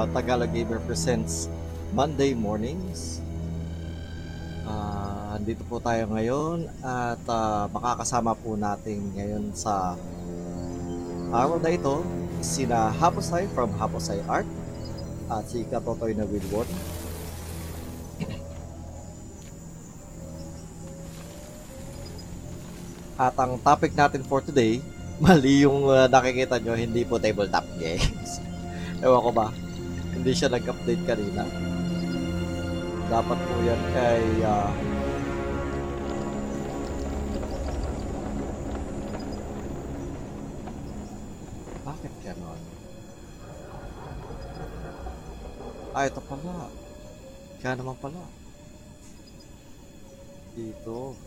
uh, Tagalog Gamer Presents Monday Mornings. Uh, andito po tayo ngayon at uh, makakasama po natin ngayon sa araw na ito sina Haposay from Haposay Art at si Katotoy na Wilwon. At ang topic natin for today mali yung uh, nakikita nyo, hindi po tabletop games. Ewan ko ba, hindi siya nag-update kanina. Dapat po yan kay... Uh, bakit ganon? Ah, ito pala. Kaya naman pala. Dito.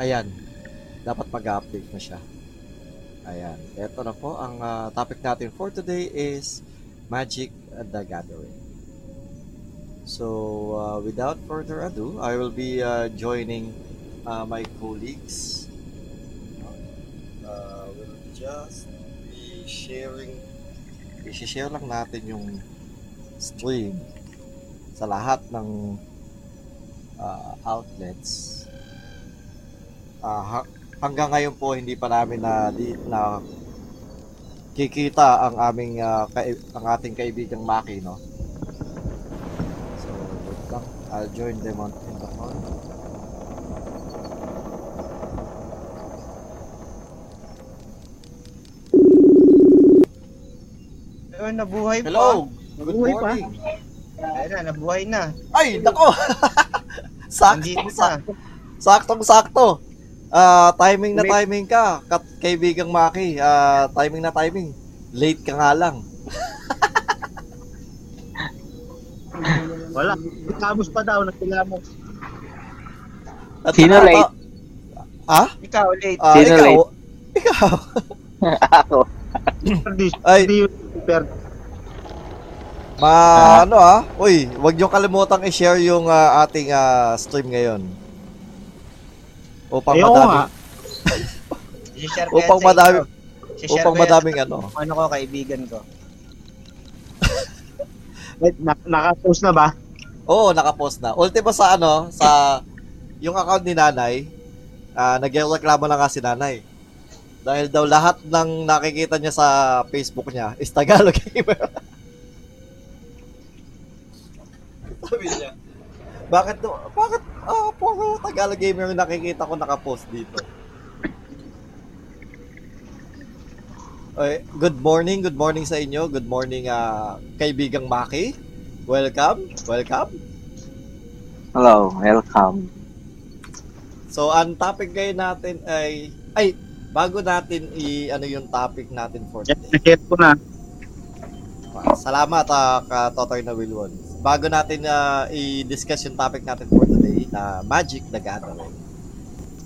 Ayan. Dapat mag-update na siya. Ayan. Ito na po. Ang uh, topic natin for today is Magic the Gathering. So, uh, without further ado, I will be uh, joining uh, my colleagues. Uh, we'll just be sharing i-share lang natin yung stream sa lahat ng uh, outlets uh, hanggang ngayon po hindi pa namin na di, na kikita ang aming uh, kai- ang ating kaibigang Maki no. So, wait lang. I'll join them on in the call. Ayun, nabuhay Hello. pa. Good Nabuhay pa. morning. Ayun na, nabuhay na. Ay, nako. Sakto, sa. sakto. Saktong sakto. Ah, timing na timing ka. Kat kaibigang Maki, ah, timing na timing. Late ka nga lang. Wala. Tapos pa daw, nagkilamos. At Sino nakaka- late? Ah? Ikaw, late. Ah, Sino ikaw? late? Ikaw? Ako. Ay. Ma, Ah. ano ah? Uy, wag niyo kalimutang i-share yung ah, ating ah, stream ngayon. Upang Ayoko madami, nga. I-share upang sa madami. I-share upang madaming ano. sa Ano ko, kaibigan ko. Wait, na- naka-post na ba? Oo, nakapost na. Ultimo sa ano, sa yung account ni Nanay, ah nagreklamo na nga si Nanay. Dahil daw lahat ng nakikita niya sa Facebook niya is Tagalog gamer. Sabi niya, bakit do, bakit ah puro Tagalog gamer yung nakikita ko nakapost dito? Okay, good morning, good morning sa inyo. Good morning ah kaibigang Maki. Welcome, welcome. Hello, welcome. So, ang topic ngayon natin ay ay bago natin i ano yung topic natin for today. na-share ko na. Salamat ah, ka Totoy na Wilwon. Bago natin ah, i-discuss yung topic natin for today na Magic the Gathering.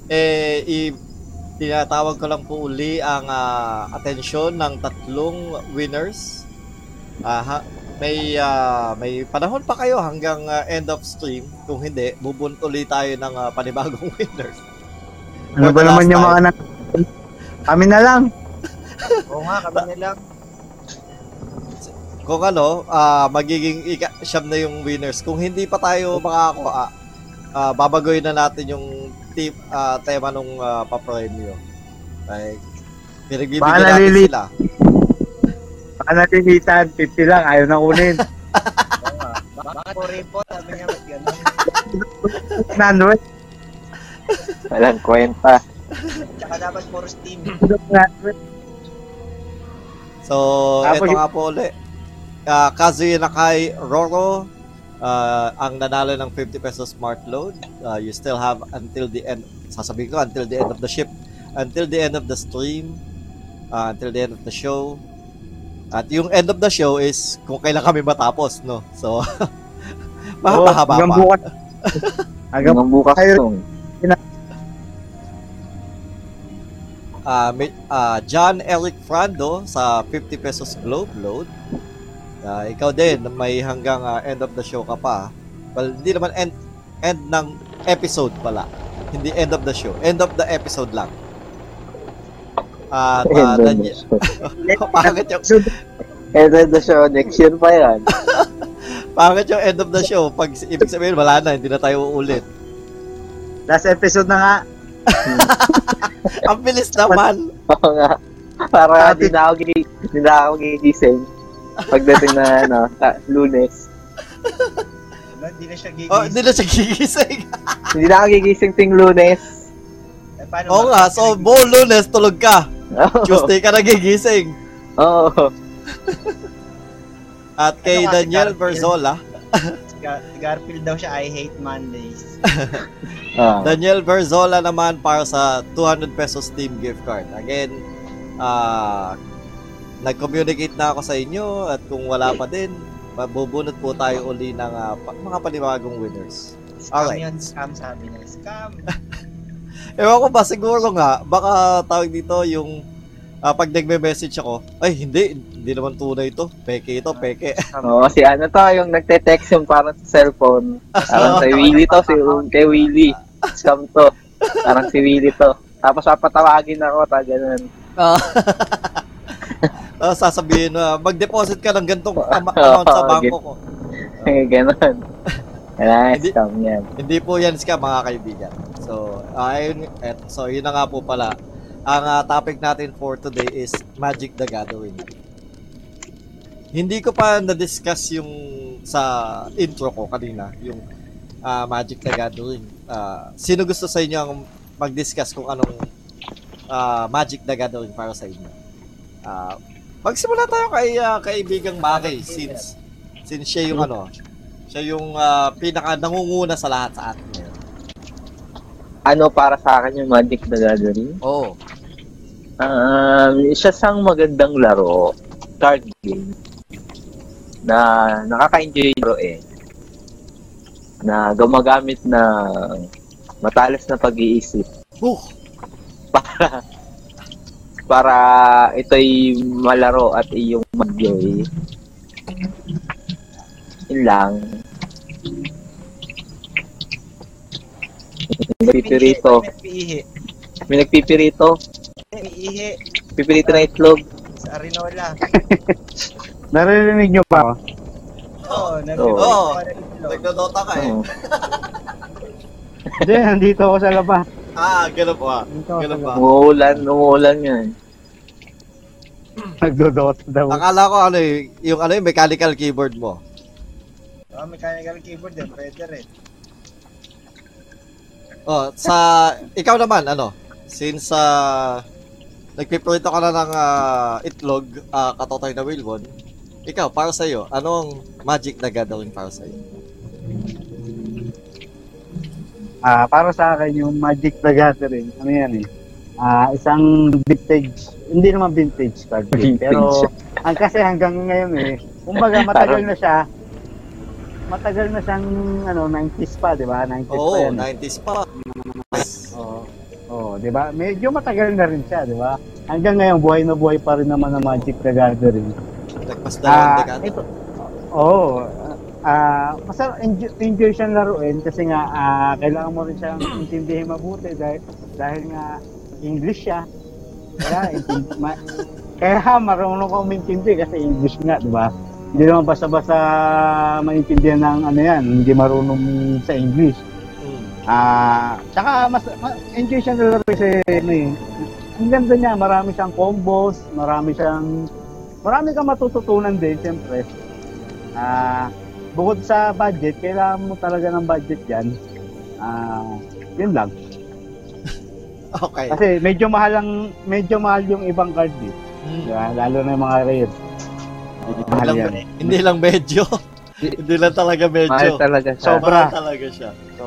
Eh i tinatawag ko lang po uli ang ah, atensyon ng tatlong winners. Ah, ha- may ah, may panahon pa kayo hanggang ah, end of stream. Kung hindi, bubuntuli tayo ng ah, panibagong winners. Ano ba naman yung mga na... Kami na lang. Oo nga, kami na lang. kung ano, ah magiging ika, siyam na yung winners. Kung hindi pa tayo makakuha, ah babagoy na natin yung team, ah, tema nung uh, papremyo. Like, pinagbibigyan natin nalili- sila. Baka natinitan, 50 lang, ayaw na kunin. Nga. Bakit po rin po, sabi niya, ba't gano'n? Nanoy, Walang kwenta. Tsaka dapat puro steam. So, Tapos eto yung- nga po ulit. Uh, Kazuya Nakai Roro, ah, ang nanalo ng 50 pesos smart load. Ah, you still have until the end, sasabihin ko, until the end of the ship, until the end of the stream, ah, until the end of the show. At yung end of the show is kung kailan kami matapos, no? So, mahaba-haba Hanggang pa. bukas. Hanggang Hanggang bukas Kayo- tong. Ah, may, ah, John Eric Frando sa 50 pesos globe load. Ah, ikaw din, may hanggang ah, end of the show ka pa. Well, hindi naman end, end ng episode pala. Hindi end of the show. End of the episode lang. At End uh, of the Daniel, show. pangit yung, End of the show. Next year pa yan. pangit yung end of the show. Pag ibig sabihin, wala na, hindi na tayo uulit. Last episode na nga. Ang bilis naman. Oo nga. Para di na ako, gi- di na ako gigising. Pagdating na, ano, ta- lunes. Diba? Hindi na siya gigising. Oh, hindi na siya gigising. Hindi na ako gigising ting lunes. Eh, paano Oo nga, so buong lunes, tulog ka. Oo. Tuesday ka nagigising. Oo. At kay Ano Daniel Garfield? Verzola, Si Gar- si Garfield daw siya, I hate Mondays. Ah. Daniel Verzola naman para sa 200 pesos Steam gift card. Again, ah nag-communicate na ako sa inyo at kung wala pa din, mabubunot po tayo uli ng ah, pa- mga panibagong winners. Scam Alright. yun, scam sabi niya. Scam. Ewan ko ba, siguro nga, baka tawag dito yung ah, pag nagme-message ako, ay hindi, hindi naman tunay ito. Peke ito, peke. Oo, si ano to, yung nagte-text yung parang sa cellphone. Parang si Willie to, si kay Willie. Scam to. Parang si Willie to. Tapos papatawagin ako, ta ganun. Ah, sasabihin na, mag-deposit ka ng gantong amount sa bangko ko. Eh, ganun. Kaya Hindi- scam yan. Hindi po yan scam mga kaibigan. So, ayun, et, so yun na nga po pala. Ang ah, topic natin for today is Magic the Gathering. Hindi ko pa na-discuss yung sa intro ko kanina, yung ah, Magic the Gathering. Ah, sino gusto sa inyo ang mag-discuss kung anong ah, Magic the Gathering para sa inyo? Ah, magsimula tayo kay ah, kaibigang Maki since since siya yung ano, siya yung ah, pinaka nangunguna sa lahat sa atin ngayon. Ano para sa akin yung Magic the Gathering? Oo. Um, isa sang magandang laro, card game, na nakaka-enjoy laro eh. Na gumagamit na matalas na pag-iisip Oh, para ito'y malaro at iyong mag-enjoy. Yun lang. Pipirito. May nagpipirito. May ihi. Pipirito na itlog. Sa Arinola. Naririnig nyo pa? Oo, Oo. nag-ihi. nagdodota ka eh. Oo. Hindi, nandito ako sa labas. Ah, ganun po ah. Ganun labas. Umuulan, umuulan yan. Nagdodota daw. Akala ko ano eh, yung ano yung mechanical keyboard mo. Oh, mechanical keyboard din, pwede rin. Oh, sa ikaw naman ano, since uh, nagpiprito ka na ng ah, itlog, uh, katotoy na Wilbon, ikaw, para sa iyo, anong magic na gagawin para sa iyo? Ah, para sa akin yung Magic the Gathering, ano yan eh? Ah, isang vintage, hindi naman vintage card game, pero ang kasi hanggang ngayon eh, kumbaga matagal na siya. Matagal na siyang ano 90s pa, 'di ba? 90s pa Oo, yan. eh. 90s pa. Oo. Oo, 'di ba? Medyo matagal na rin siya, 'di ba? Hanggang ngayon buhay na buhay pa rin naman ang Magic the Gathering. Nagpas dalawang Ah, dekada. ito. Oo. Ah, masarap enjoy, enjoy siyang laruin kasi nga ah, kailangan mo rin siyang intindihin mabuti dahil dahil nga English siya. Kaya intindi, ma, kaya marunong ka umintindi kasi English nga, di ba? Hindi naman basta-basta maintindihan ng ano yan, hindi marunong sa English. Mm. Ah, tsaka mas ma- enjoy siya na laro kasi ano eh. Ang ganda niya, marami siyang combos, marami siyang marami kang matututunan din siyempre. Ah, bukod sa budget, kailangan mo talaga ng budget 'yan. Ah, yun lang. Okay. Kasi medyo mahal ang medyo mahal yung ibang card eh. Mm. Di ba? Lalo na yung mga rare. Hindi mahal lang, yan. hindi lang medyo. hindi lang talaga Mahal medyo. talaga siya. Sobra. Mahal talaga siya. So,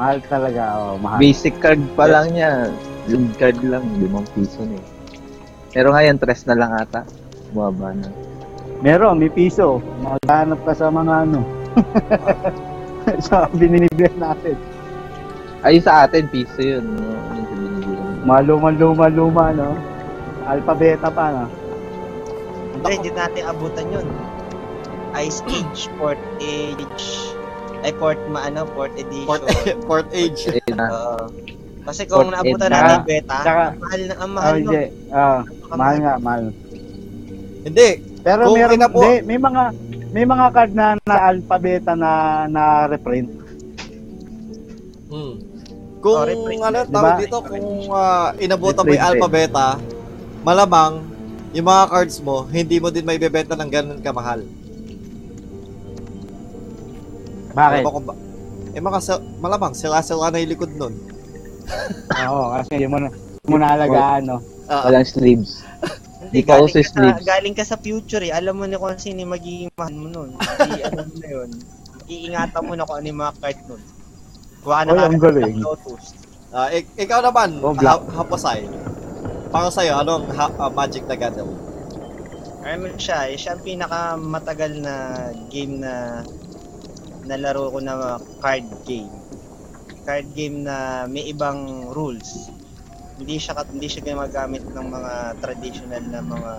Mahal talaga, oh, mahal. Basic card pa lang niya. Yung card lang, limang piso na eh. Pero ngayon, tres na lang ata. Bumaba na. Meron, may piso. Maghanap ka sa mga ano. sa binibigyan natin. Ay, sa atin, piso yun. Binibigyan. Mga luma-luma-luma, no? Alpabeta pa, no? Hindi, hindi natin abutan yun. Ice Age, Port Age, Ay, port, ma, ano, port edition. Port, port age. Oo. kasi kung Port naabutan ed- natin Ah, beta, Tsaka, mahal na, ang oh, mahal hindi. Ah, mahal nga, mahal. Hindi. Pero Kung meron, inapo- hindi, may mga, may mga card na, na alpha beta na, na reprint. Hmm. Kung Oh, reprint. ano, Diba? tawag dito, kung uh, inabutan mo yung Reprint alpha beta, malamang yung mga cards mo, hindi mo din may bebenta ng ganun kamahal. Bakit? Ewan ko ba? Eh, mga sil- malamang, sila-sila na yung likod nun. Oo, kasi hindi mo na, mo naalagaan, no? Ah, walang sleeves. Hindi, uso ka, sa, sleeves. galing ka sa future eh. Alam mo na kung sino yung magiging mahal mo nun. Hindi, ano mo na yun. Iingatan mo na kung ano yung mga card nun. Kuha na Oy, ang galing. ng Lotus. ah, ik- ikaw naman, Oh, black. ha- Haposay. Para sa'yo, anong ha- ah, Magic the Gathering? Ano siya, eh, siya ang pinakamatagal na game na nalaro ko na card game. Card game na may ibang rules. Hindi siya hindi siya gumagamit ng mga traditional na mga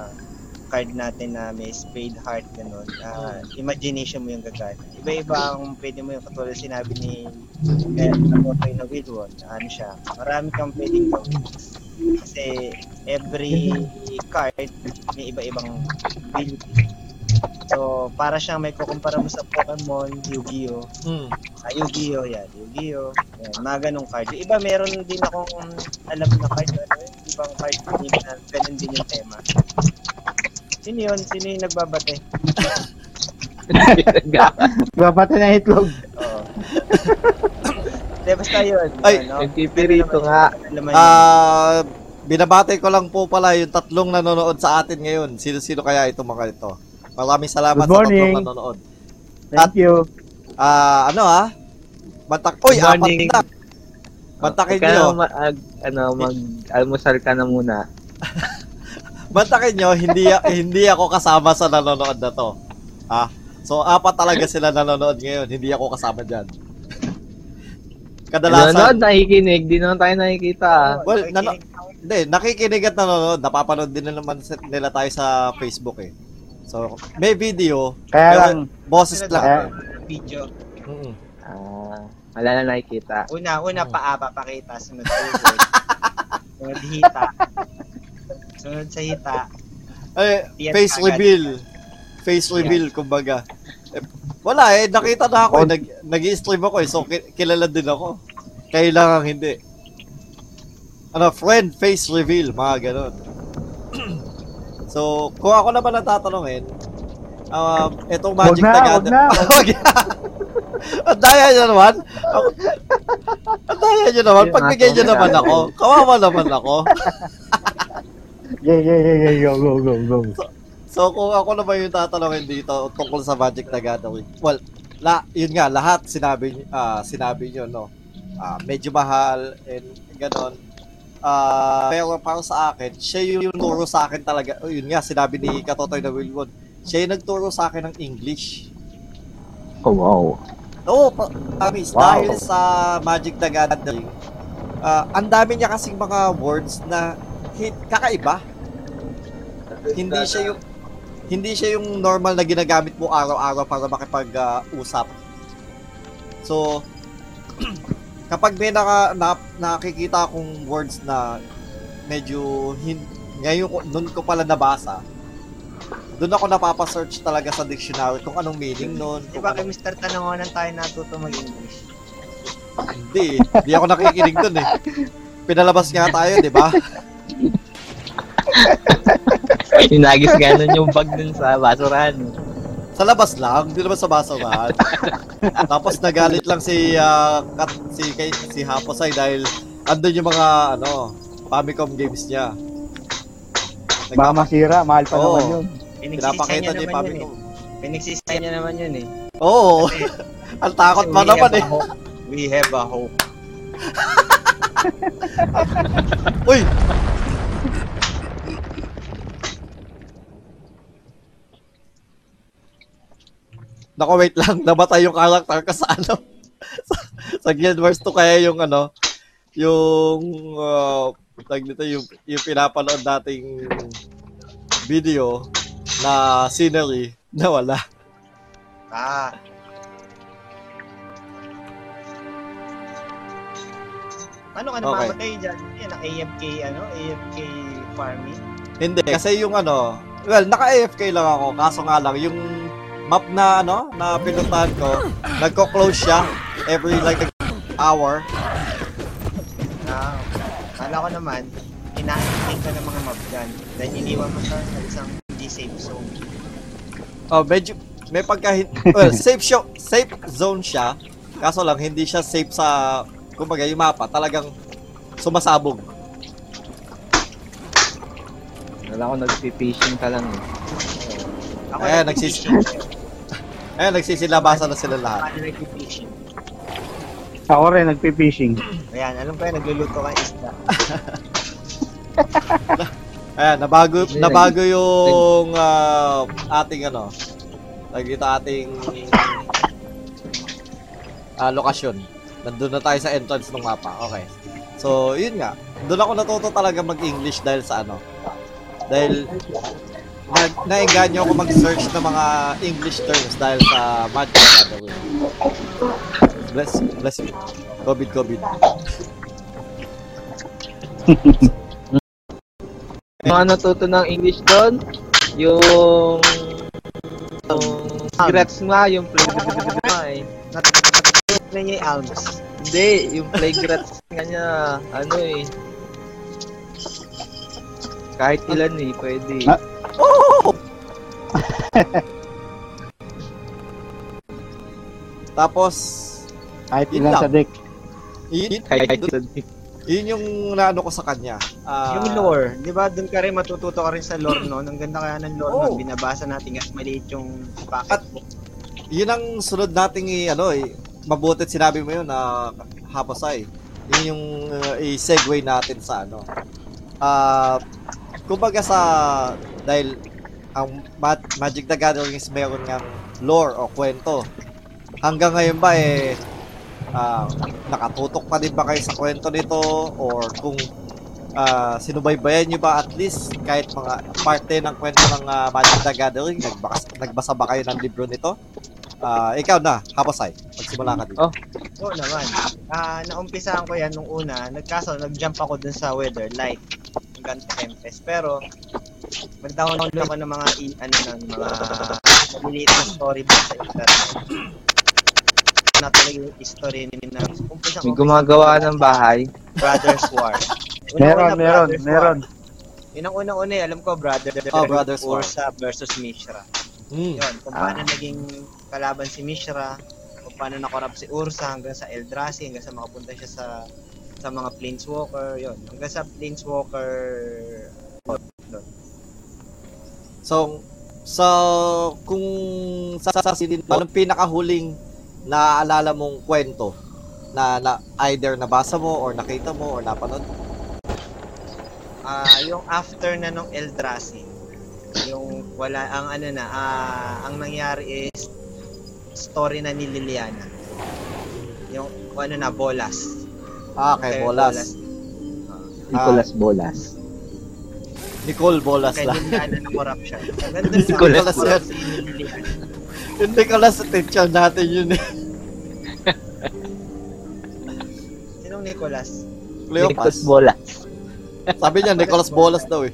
card natin na may spade heart ganun. Ah, imagination mo yung gagamit. Iba-iba ang pwede mo yung katulad sinabi ni kaya nabuhay na Wilwon. Ano siya? Marami kang pwedeng gawin. Kasi every card may iba-ibang ability. So, para siyang may kukumpara mo sa Pokemon, Yu-Gi-Oh! Hmm. Ah, Yu-Gi-Oh! Yan, Yu-Gi-Oh! Yan, mga ganong card. Yung iba, meron din akong alam na card. Ano, yun, ibang card din na ganun din yung tema. Sino yun? Sino yung nagbabate? Babati na itlog. Oo. Hindi, basta yun. Ay, ano, Nagpipirito nga. Ah, binabati ko lang po pala yung tatlong nanonood sa atin ngayon. Sino-sino kaya ito mga ito? Maraming salamat Good sa tatlong morning. nanonood. Thank you. Ah, ano ah? Bantak, uy, Good apat na. Bantakin Huwag ka nyo. na ma- ag- ano, mag-almusal ka na muna. Bantakin nyo, hindi, hindi ako kasama sa nanonood na to. Ah, so apat talaga sila nanonood ngayon. Hindi ako kasama dyan. Nanonood, Kadalasan, nakikinig. Di naman tayo nakikita. well, nano- hindi, nakikinig at nanonood. Napapanood din naman nila tayo sa Facebook eh. So, may video, Kaya Pero- lang, boses lang. Eh. video. Mm-mm. Ah, wala na nakikita. Una, una Hmm. paa papakita, sunod tuhod. sunod hita. Sunod sa hita. Eh, Yes, face agad. reveal. Face reveal, kumbaga. Eh, wala eh, nakita na ako. eh. Nag, nag-stream ako eh, so ki- kilala din ako. Kailangan hindi. Ano, friend face reveal, mga ganon. So, kung ako naman ang tatanungin, um, etong wag Magic na, the Gathering. na. Wag na. Ang daya nyo naman. Ang daya nyo naman. Pagbigay nyo ako, naman ako. Kawawa naman ako. Yeah, yeah, yeah, yeah, go, go, go, go. So kung ako naman yung tatanungin dito tungkol sa Magic the Gathering. Well, la, yun nga lahat sinabi ah sinabi niyo no. Ah, medyo mahal and ganon. Ah, pero para sa akin, siya yung turo sa akin talaga. Oh, yun nga sinabi ni Katotoy na Wilwon. Siya yung nagturo sa akin ng English. Oh, wow. Oo, pa- promise. Wow. Dahil sa Magic the Gathering, ah, ang dami niya kasing mga words na hit, kakaiba. Hindi siya yung hindi siya yung normal na ginagamit mo araw-araw para makipag-usap. so, kapag may naka, na, nakikita akong words na medyo hin, ngayon ko, nun ko pala nabasa, doon ako napapasearch talaga sa dictionary kung anong meaning nun. Di ba kay anong, Mr. Tanangonan tayo natuto mag-English? hindi, hindi ako nakikinig dun eh. Pinalabas nga tayo, di ba? Hinagis ganon yung bag dun sa basurahan. Sa labas lang, hindi naman sa basurahan. Tapos nagalit lang si ah, kat, si kay, si Haposay dahil andun yung mga ano, Famicom games niya. Baka masira, mahal pa Oo. naman yun. Pinapakita niya yung yun eh. Famicom. Pinagsisay niya naman yun eh. Oo, ang takot pa we naman have eh. a hope. We have a hope. Uy! Nako, wait lang. Nabatay yung character ka sa ano. sa, Guild Wars 2 kaya yung ano, yung uh, tag nito, yung, yung pinapanood dating video na scenery na wala. Ah. Ano ka namamatay okay. dyan? Yan, AFK, ano? AFK farming? Hindi, kasi yung ano, well, naka-AFK lang ako, kaso nga lang, yung map na ano, na pinuntahan ko, nagko-close siya every like hour. Ah, kala ko naman, inaantay ka ng mga mob dyan. Then iniwan mo siya sa isang hindi safe zone. Oh, medyo, may pagka, well, safe show, safe zone siya, kaso lang, hindi siya safe sa, kumbaga, yung mapa, talagang sumasabog. Wala ko nagpi-fishing ka lang eh. Ako Ayan, nagpi-fishing. Ayun, nagsisilabasan na sila lahat. Paano nagpi-fishing? Ako rin, nagpi-fishing. Ayan, alam ko yan, nagluluto ka isda. Ayan, nabago, nabago yung ah, ating ano, dito ating ah, lokasyon. Nandun na tayo sa entrance ng mapa. Okay. So, yun nga. Doon ako natuto talaga mag-English dahil sa ano. Dahil na nainganyo ako mag-search ng mga English terms dahil sa Magic the Gathering. Bless, bless you. COVID, COVID. Yung ano natuto ng English doon, yung yung regrets nga, yung play nga eh. Natutunan niya yung alms. Hindi, yung play regrets nga niya, ano eh. Kahit ilan eh, pwede. Ah. Oh! Tapos, Kahit Yun ilan lang. sa deck. yun, Kahit yun, yun yung naano ko sa kanya. Ah, yung lore, di ba doon ka rin matututo ka rin sa lore noon. Ang ganda kaya ng lore Oo. noon. Binabasa natin kasi maliit yung packet At-. Yun ang sunod nating i, ano, eh, mabutit sinabi mo yun na hapasay. Yun yung uh, i-segue natin sa ano. Ah, kumbaga sa dahil ang Ma- Magic the Gathering is meron ng lore o kwento. Hanggang ngayon ba eh ah, nakatutok pa din ba kayo sa kwento nito or kung ah, sinubaybayan nyo ba at least kahit mga parte ng kwento ng ah, Magic the Gathering nagbasa, nagbasa ba kayo ng libro nito? Ah, ikaw na, Hapasay. Magsimula ka dito. Oh. Oo naman. Ah, naumpisahan ko yan nung una. Nagkaso, nag-jump ako dun sa weather, light, hanggang Tempest. Pero, nag-download ako ng mga, i- ano ng mga maliliit na storybook sa internet. Na talaga yung history ni na umpisa May gumagawa ng bahay. Brothers War. Meron, meron, Brothers meron. War. Yun ang unang-una eh, alam ko, Brother Oh, Brothers War. Ursa versus Mishra. Hmm. Yun, kung paano naging kalaban si Mishra, kung paano nakorap si Ursa hanggang sa Eldrazi, hanggang sa makapunta siya sa sa mga Planeswalker, yun. Hanggang sa Planeswalker, So, so kung sa sa silin, anong pinakahuling naaalala mong kwento na, na either nabasa mo or nakita mo or napanood mo? ah yung after na nung Eldrazi, yung wala, ang ano na, ah ang nangyari is, story na ni Liliana. Yung, ano na, Bolas. Ah, kay Kay Bolas. Nicolas Bolas. Nicole Bolas Kay lang. Liliana na corruption. Ganda lang, Nicolas corrupt yan. si Liliana. Hindi ko lang sa teacher natin yun eh. Sinong Nicolas? Nicolas Cleopas. Bolas. Sabi niya, Nicolas Bolas daw eh.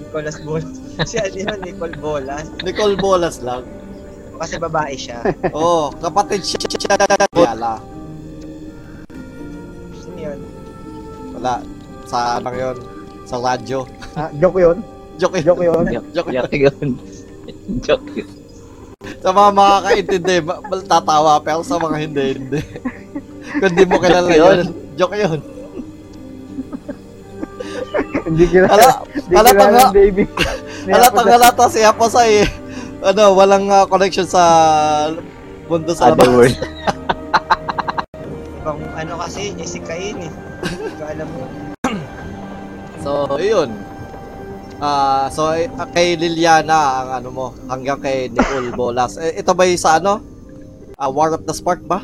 Nicolas Bolas. Si ano yun, Nicole Bolas. Nicole Bolas lang. Kasi babae siya. Oo, oh, kapatid siya siya Yala. Sino yun? Wala. Sa ano yun? Sa radyo. Ah, joke yun. Joke yun. Joke yun. Joke yun. Joke yun. Joke yun. Sa mga makakaintindi, ma- ma- tatawa. Pero sa mga hindi, hindi. Kung di mo kilala Yun. yun, joke yun. Hindi kilala. Hala, Hindi halata kilala nga. ng baby. halatang halata si Hapasay eh. Ano, walang ah, connection sa mundo sa labas. Otherworld. Ibang ano kasi, Jessica yun eh. Hindi ko alam mo. So, yun. Ah, so eh, ah, kay Liliana ang ano mo, hanggang kay Nicole Bolas. Eh, ito ba yung sa ano? Ah, War of the Spark ba?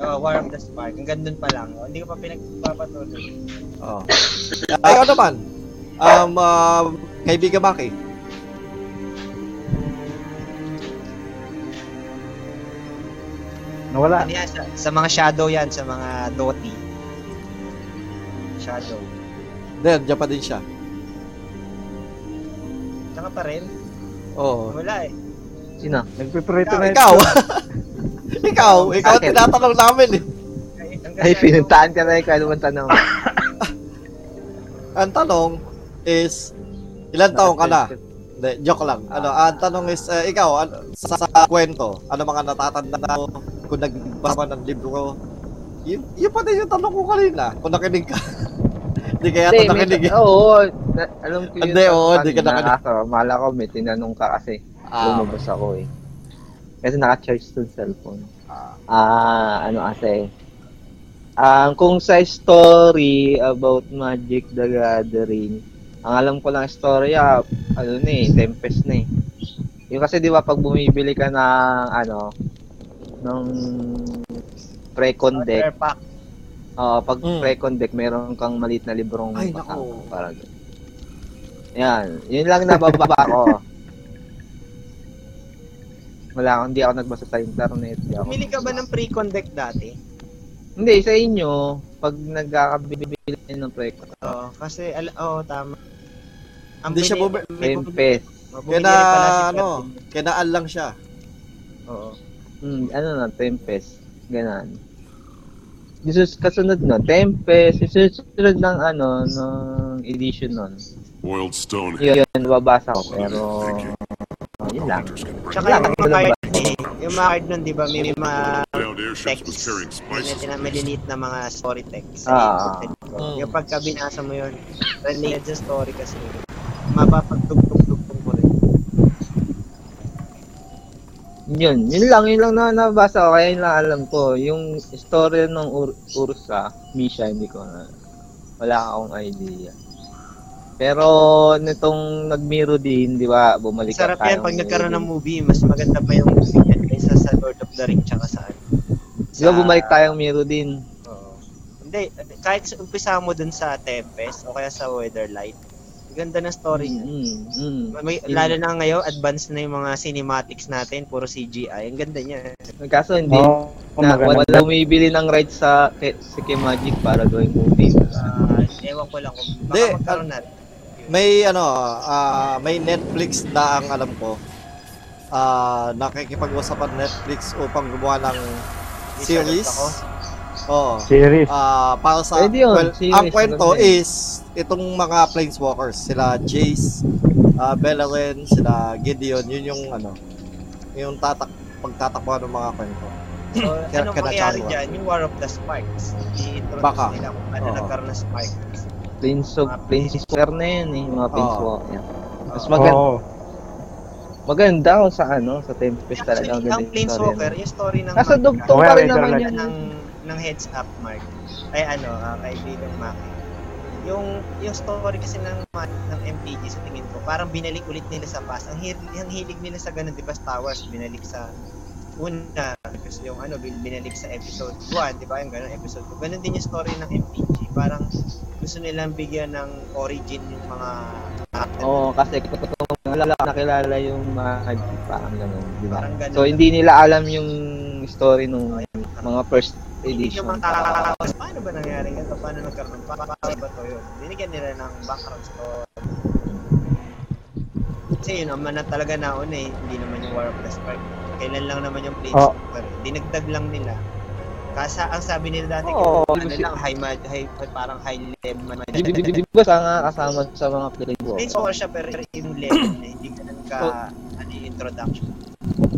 Oh, War of the Spark. Ang gandun pa lang. Oh, hindi ko pa pinagpapatuloy. Oh. Ayaw naman. Um, uh, kaibigan Maki. Nawala. Ano yan, sa, sa mga shadow yan, sa mga doti. Shadow. Then, diyan pa din siya. Tsaka pa rin, Oo. wala eh. Sino? Nagpiprito na Ikaw! ikaw! Ikaw ang tinatanong namin eh. Ay, pinuntahan ka na ikaw. Ano bang tanong? Ang tanong is, ilan taong ka na? Hindi, joke lang. Ano, ang tanong is, eh, ikaw, ano, sa, sa kwento, ano mga natatanda mo kung nagbasa ka ng libro? Yun, yun pa din yung tanong ko kanina, kung nakinig ka. Hindi kaya ito nakinig. eh. Oo, na- alam ko yun. Hindi, oo, hindi ka nakinig. kaso, Mala ko, may tinanong ka kasi. Ah, Lumabas ako eh. Kasi naka-charge to cellphone. ah, Ah, ano kasi. Ang kung sa story about Magic the Gathering, ang alam ko lang story ah, ano na eh, Tempest na eh. Yung kasi di ba pag bumibili ka ng ano ng pre-con deck. Oo, pag Mm. pre-con deck, meron kang maliit na librong Ay. Parang ganun. Yan, yun lang nabababa ko. Wala akong, hindi ako nagbasa sa internet. Bumili ka ba ng pre-con deck dati? Hindi, sa inyo, pag nagkakabibili ng pre-con, Oo, kasi, al- oo, tama. Hindi siya oh, Kaya na, rin pala si ano, kinaan lang siya. Oo. Hmm, ano na, Tempest. Ganon. Jesus, kasunod no, Tempest, susunod ng ano, ng edition nun. Boiled stone Yun, yun, nababasa ko, pero, oh, yun lang. Tsaka yung mga card yung mga card nun, di ba, may mga down airships was text. carrying May spices. na mga story text. Ah. Mm. Yung pagka binasa mo yun, related sa story kasi, mapapagtugtog-tugtog mo rin. Yun, yun lang, yun lang na nabasa ko, kaya yun lang alam ko. Yung story ng Ur Ursa, Misha, hindi ko na, wala akong idea. Pero nitong nagmiro din, di ba, bumalik Sarap yan pag nagkaroon ng movie, mas maganda pa yung movie yan kaysa sa Lord of the Rings tsaka sa ano. Di ba bumalik tayong miro din? Oo. Hindi, kahit sa- umpisa mo dun sa Tempest o kaya sa Weatherlight, ganda ng story niya. Mm, mm. May, Yun. lalo na ngayon, advanced na yung mga cinematics natin, puro CGI. Ang ganda niya. Kaso hindi, Oo, oh, na, wala bumibili ng rights sa, kay, sa kay Magic para gawing movie. Ah, ewan ko lang kung baka Hindi, magkaroon na. May ano, ah, may Netflix na ang alam ko. Ah, nakikipag-usap ang Netflix upang gumawa ng series. ako. Oo. Series. Ah, para sa Pwede yun, well, series, ang kwento maganda yun. is itong mga planeswalkers, sila Jace, uh, Beleren, sila Gideon, yun yung ano, yung tatak pagtatakbuhan ng mga kwento. So, Kaya- anong kaya mangyayari Chanwa. dyan? Yung War of the Sparks. I-introduce Baka. nila kung ano Oo. nagkaroon ng Sparks. Planes of, Planeswalker na yun eh, mga Planeswalker. Mas maganda, Oo. maganda ako sa ano, sa Tempest talaga. Actually, Ang ang ganda yung Planeswalker, story. yung story ng Nasa dugtong pa rin okay, naman okay. yan. ng ng heads up mark ay ano uh, kay Bilang Maki yung yung story kasi ng ng MTG sa tingin ko parang binalik ulit nila sa past. Ang, hil- ang hilig nila sa ganun di ba Star Wars binalik sa una kasi yung ano bin- binalik sa episode 1 di ba yung ganun episode 2 ganun din yung story ng MTG parang gusto nilang bigyan ng origin yung mga Oo, kasi kung wala nakilala yung Magic, parang gano'n, di ba? ganun. So, hindi nila alam yung story nung mga first hindi edition. yung mga tao. Paano ba nangyari ganito paano nagkaroon? Pa- paano ba to yun? Binigyan nila ng background story. Kasi yun naman na talaga nauna eh. Hindi naman yung War of the Spark. Kailan lang naman yung Planeswalker oh. dinagdag lang nila. Kasa ang sabi nila dati Oo, kung ano kasi- lang high mag high parang high level Di, di, di, di ba sa nga kasama sa mga Planeswalker? Planeswalker siya pero yung level na hindi ganun ka ano introduction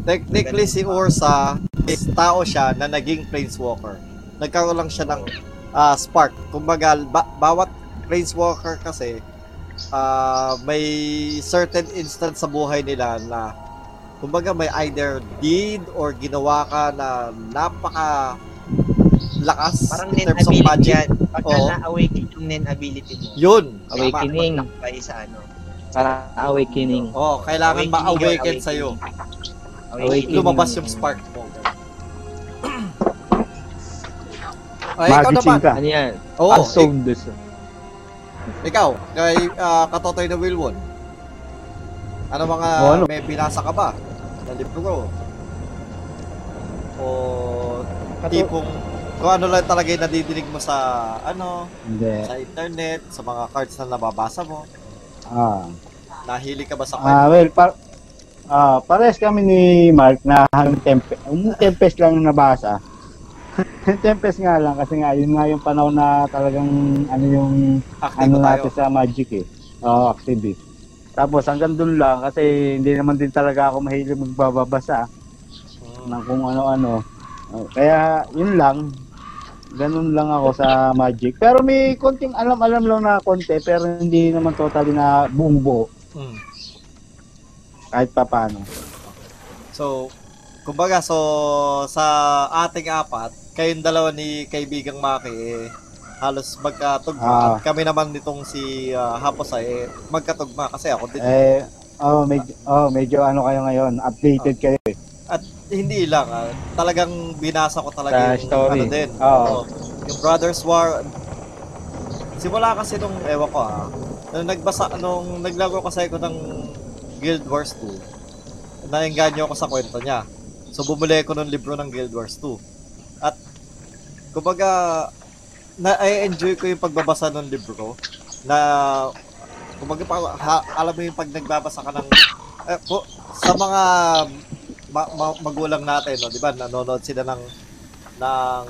Technically si Ursa is tao siya na naging planeswalker. Nagkaroon lang siya ng ah, spark. Kumbaga ba- bawat planeswalker kasi ah, may certain instance sa buhay nila na kumbaga may either deed or ginawa ka na napaka lakas parang in terms of magic. yan pagka na-awaken yung nen ability mo Yun. Awakening. maglakbay sa ano Para awakening. Oh, kailangan Awakening ma-awaken yun, sa iyo. Awakening. Lumabas yung spark mo. Ay, ikaw naman. ka. Ano yan? Oo, Oh, Unsoundness. Ikaw, kay uh, Katotoy na Wilwon. Ano mga O, ano? may binasa ka ba? Na libro ko. O tipong kung ano lang talaga yung nadidinig mo sa ano, Hindi. sa internet, sa mga cards na nababasa mo. Ah. Nahili ka ba sa Ah, kwento? well, par ah, pares kami ni Mark na hanggang Tempest. Yung Tempest lang yung nabasa. Tempest nga lang kasi nga yun nga yung panahon na talagang ano yung Active ano tayo. natin sa Magic eh. Oo, active eh. Tapos hanggang dun lang kasi hindi naman din talaga ako mahilig magbabasa Mm. ng kung ano-ano. Oh, Kaya yun lang. Ganun lang ako sa Magic. Pero may konting alam-alam lang na konti pero hindi naman totally na buong buo Mm. kahit pa paano. So, kumbaga, so, sa ating apat, kayong dalawa ni kaibigang Maki, eh, halos magkatugma. Ah. At kami naman nitong si uh, Haposay, eh, magkatugma kasi ako din. Eh, oh, medyo, oh, medyo ano kayo ngayon, updated kayo eh. At hindi lang, ah, talagang binasa ko talaga Sa yung story. ano din. Oo. Yung Brothers War. Simula kasi nung, ewan ko ah, nung nagbasa, nung naglaro kasi ako ng Guild Wars 2, naengganyo ako sa kwento niya. So bumili ko ng libro ng Guild Wars 2. At, kumbaga, na-enjoy ko yung pagbabasa ng libro na kumbaga pa, ha, alam mo yung pag nagbabasa ka ng eh, po, sa mga ma- ma- magulang natin, no, 'di ba? Nanonood sila ng ng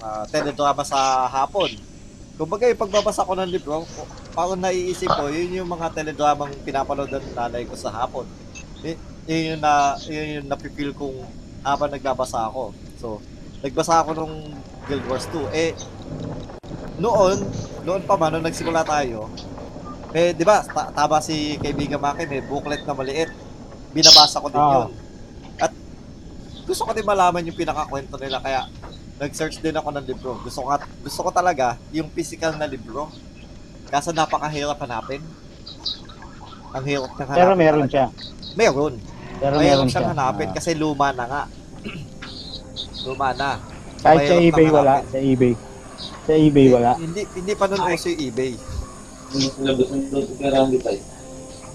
ah, teledrama sa hapon. Kumbaga, yung pagbabasa ko ng libro, parang naiisip ko, yun yung mga teledramang pinapanood ng nanay ko sa hapon. Y- yun yung na, yun yung napipil kong habang nagbabasa ako. So, nagbasa ako nung Guild Wars 2. Eh, noon, noon pa man, nung nagsimula tayo, eh, di ba, ta- tama si kaibigan Maki, may booklet na maliit. Binabasa ko din Ah. yun. Gusto ko din malaman yung pinakakwento nila, kaya nag-search din ako ng libro. Gusto ko, gusto ko talaga yung physical na libro. Kaso napakahirap hanapin. Ang hirap ng hanapin. Pero meron talaga. siya. Meron. Pero Mayroon meron siyang siya. hanapin Ah. kasi luma na nga. luma na. kahit sa eBay wala, sa eBay. Sa eBay wala. Hindi hindi pa nun uso yung eBay.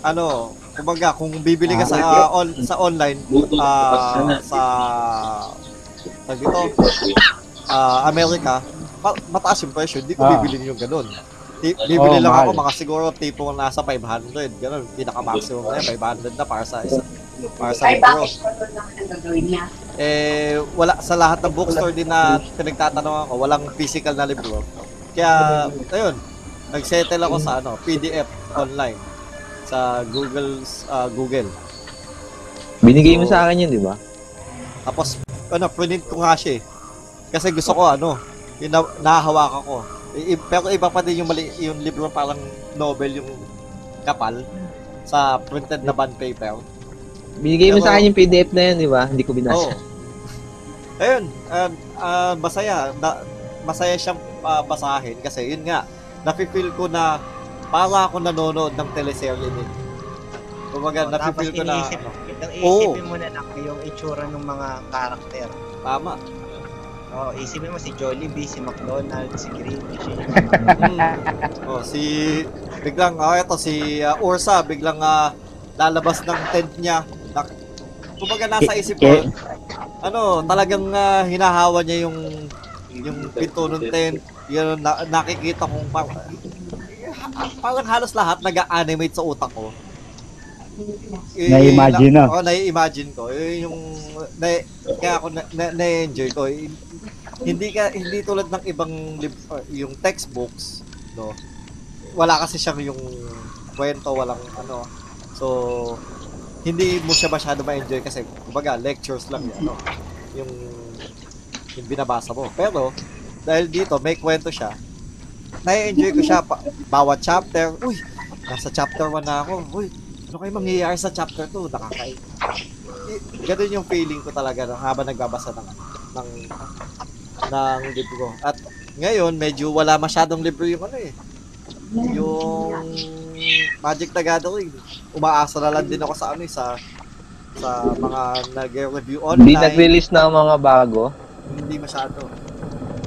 Ano, kumbaga kung bibili ka sa ah, on, sa online ah, sa tag dito, ah, Amerika, ma- mataas yung presyo, hindi ko Ah. bibili yung ganun. Ti- Bibili Oo, lang ako mga siguro tipo nasa 500, ganun, pinaka maximum na yan, 500 na para sa isa, para sa Ay, libro. eh wala sa lahat ng bookstore din na pinagtatanong ako, walang physical na libro. Kaya ayun, nagsettle ako sa ano, PDF online sa Google's ah, Google. Binigay mo So- sa akin yun, di ba? Tapos ano, print ko nga siya eh. Kasi gusto ko ano, yung na, nahahawakan ko. I- i- pero iba pa din yung mali, yung libro parang novel yung kapal sa printed na bond paper. Binigay mo Pero- sa akin yung PDF na yun, di ba? Hindi ko Oo. binasa. Ayun, ah, ah, masaya. Na, masaya siyang ah, basahin kasi yun nga, nafe-feel ko na para ako nanonood ng teleserye din. Kumbaga, Oh, tapos nafe-feel ko na, iniisip, ano, itong Oo. isipin mo na lang yung itsura ng mga karakter. tama. Oh, isipin mo si Jollibee, si McDonald, si yung Mm. oh, si, biglang, ah, eto, si ah, Ursa, biglang ah, lalabas ng tent niya. Na, kumbaga, nasa isip ko, ano, talagang ah, hinahawa niya yung yung pinto ng tent, yun, na, nakikita kong parang, parang halos lahat nag-animate sa utak ko. Y- Na-imagine na. Oo, na-imagine ko. Yun yung, na, kaya ako na, na, na-enjoy ko. Hindi ka, hindi tulad ng ibang, lib, uh, yung textbooks, no? Wala kasi siyang yung kwento, walang ano. So, hindi mo siya masyado ma-enjoy kasi, kumbaga, lectures lang yan, no? Yung, yung binabasa mo. Pero, dahil dito, may kwento siya, na-enjoy ko siya, pa, bawat chapter, uy, nasa chapter 1 na ako, uy, ano kayo mangyayari sa chapter 2? Nakakai... I- Ganun yung feeling ko talaga no, habang nagbabasa ng, ng, ng libro. At ngayon, medyo wala masyadong libro yung ano eh. Yung Magic the Gathering. Umaasa na lang din ako sa ano eh, sa sa mga nag-review online. Hindi nag-release na mga bago. Hindi masyado.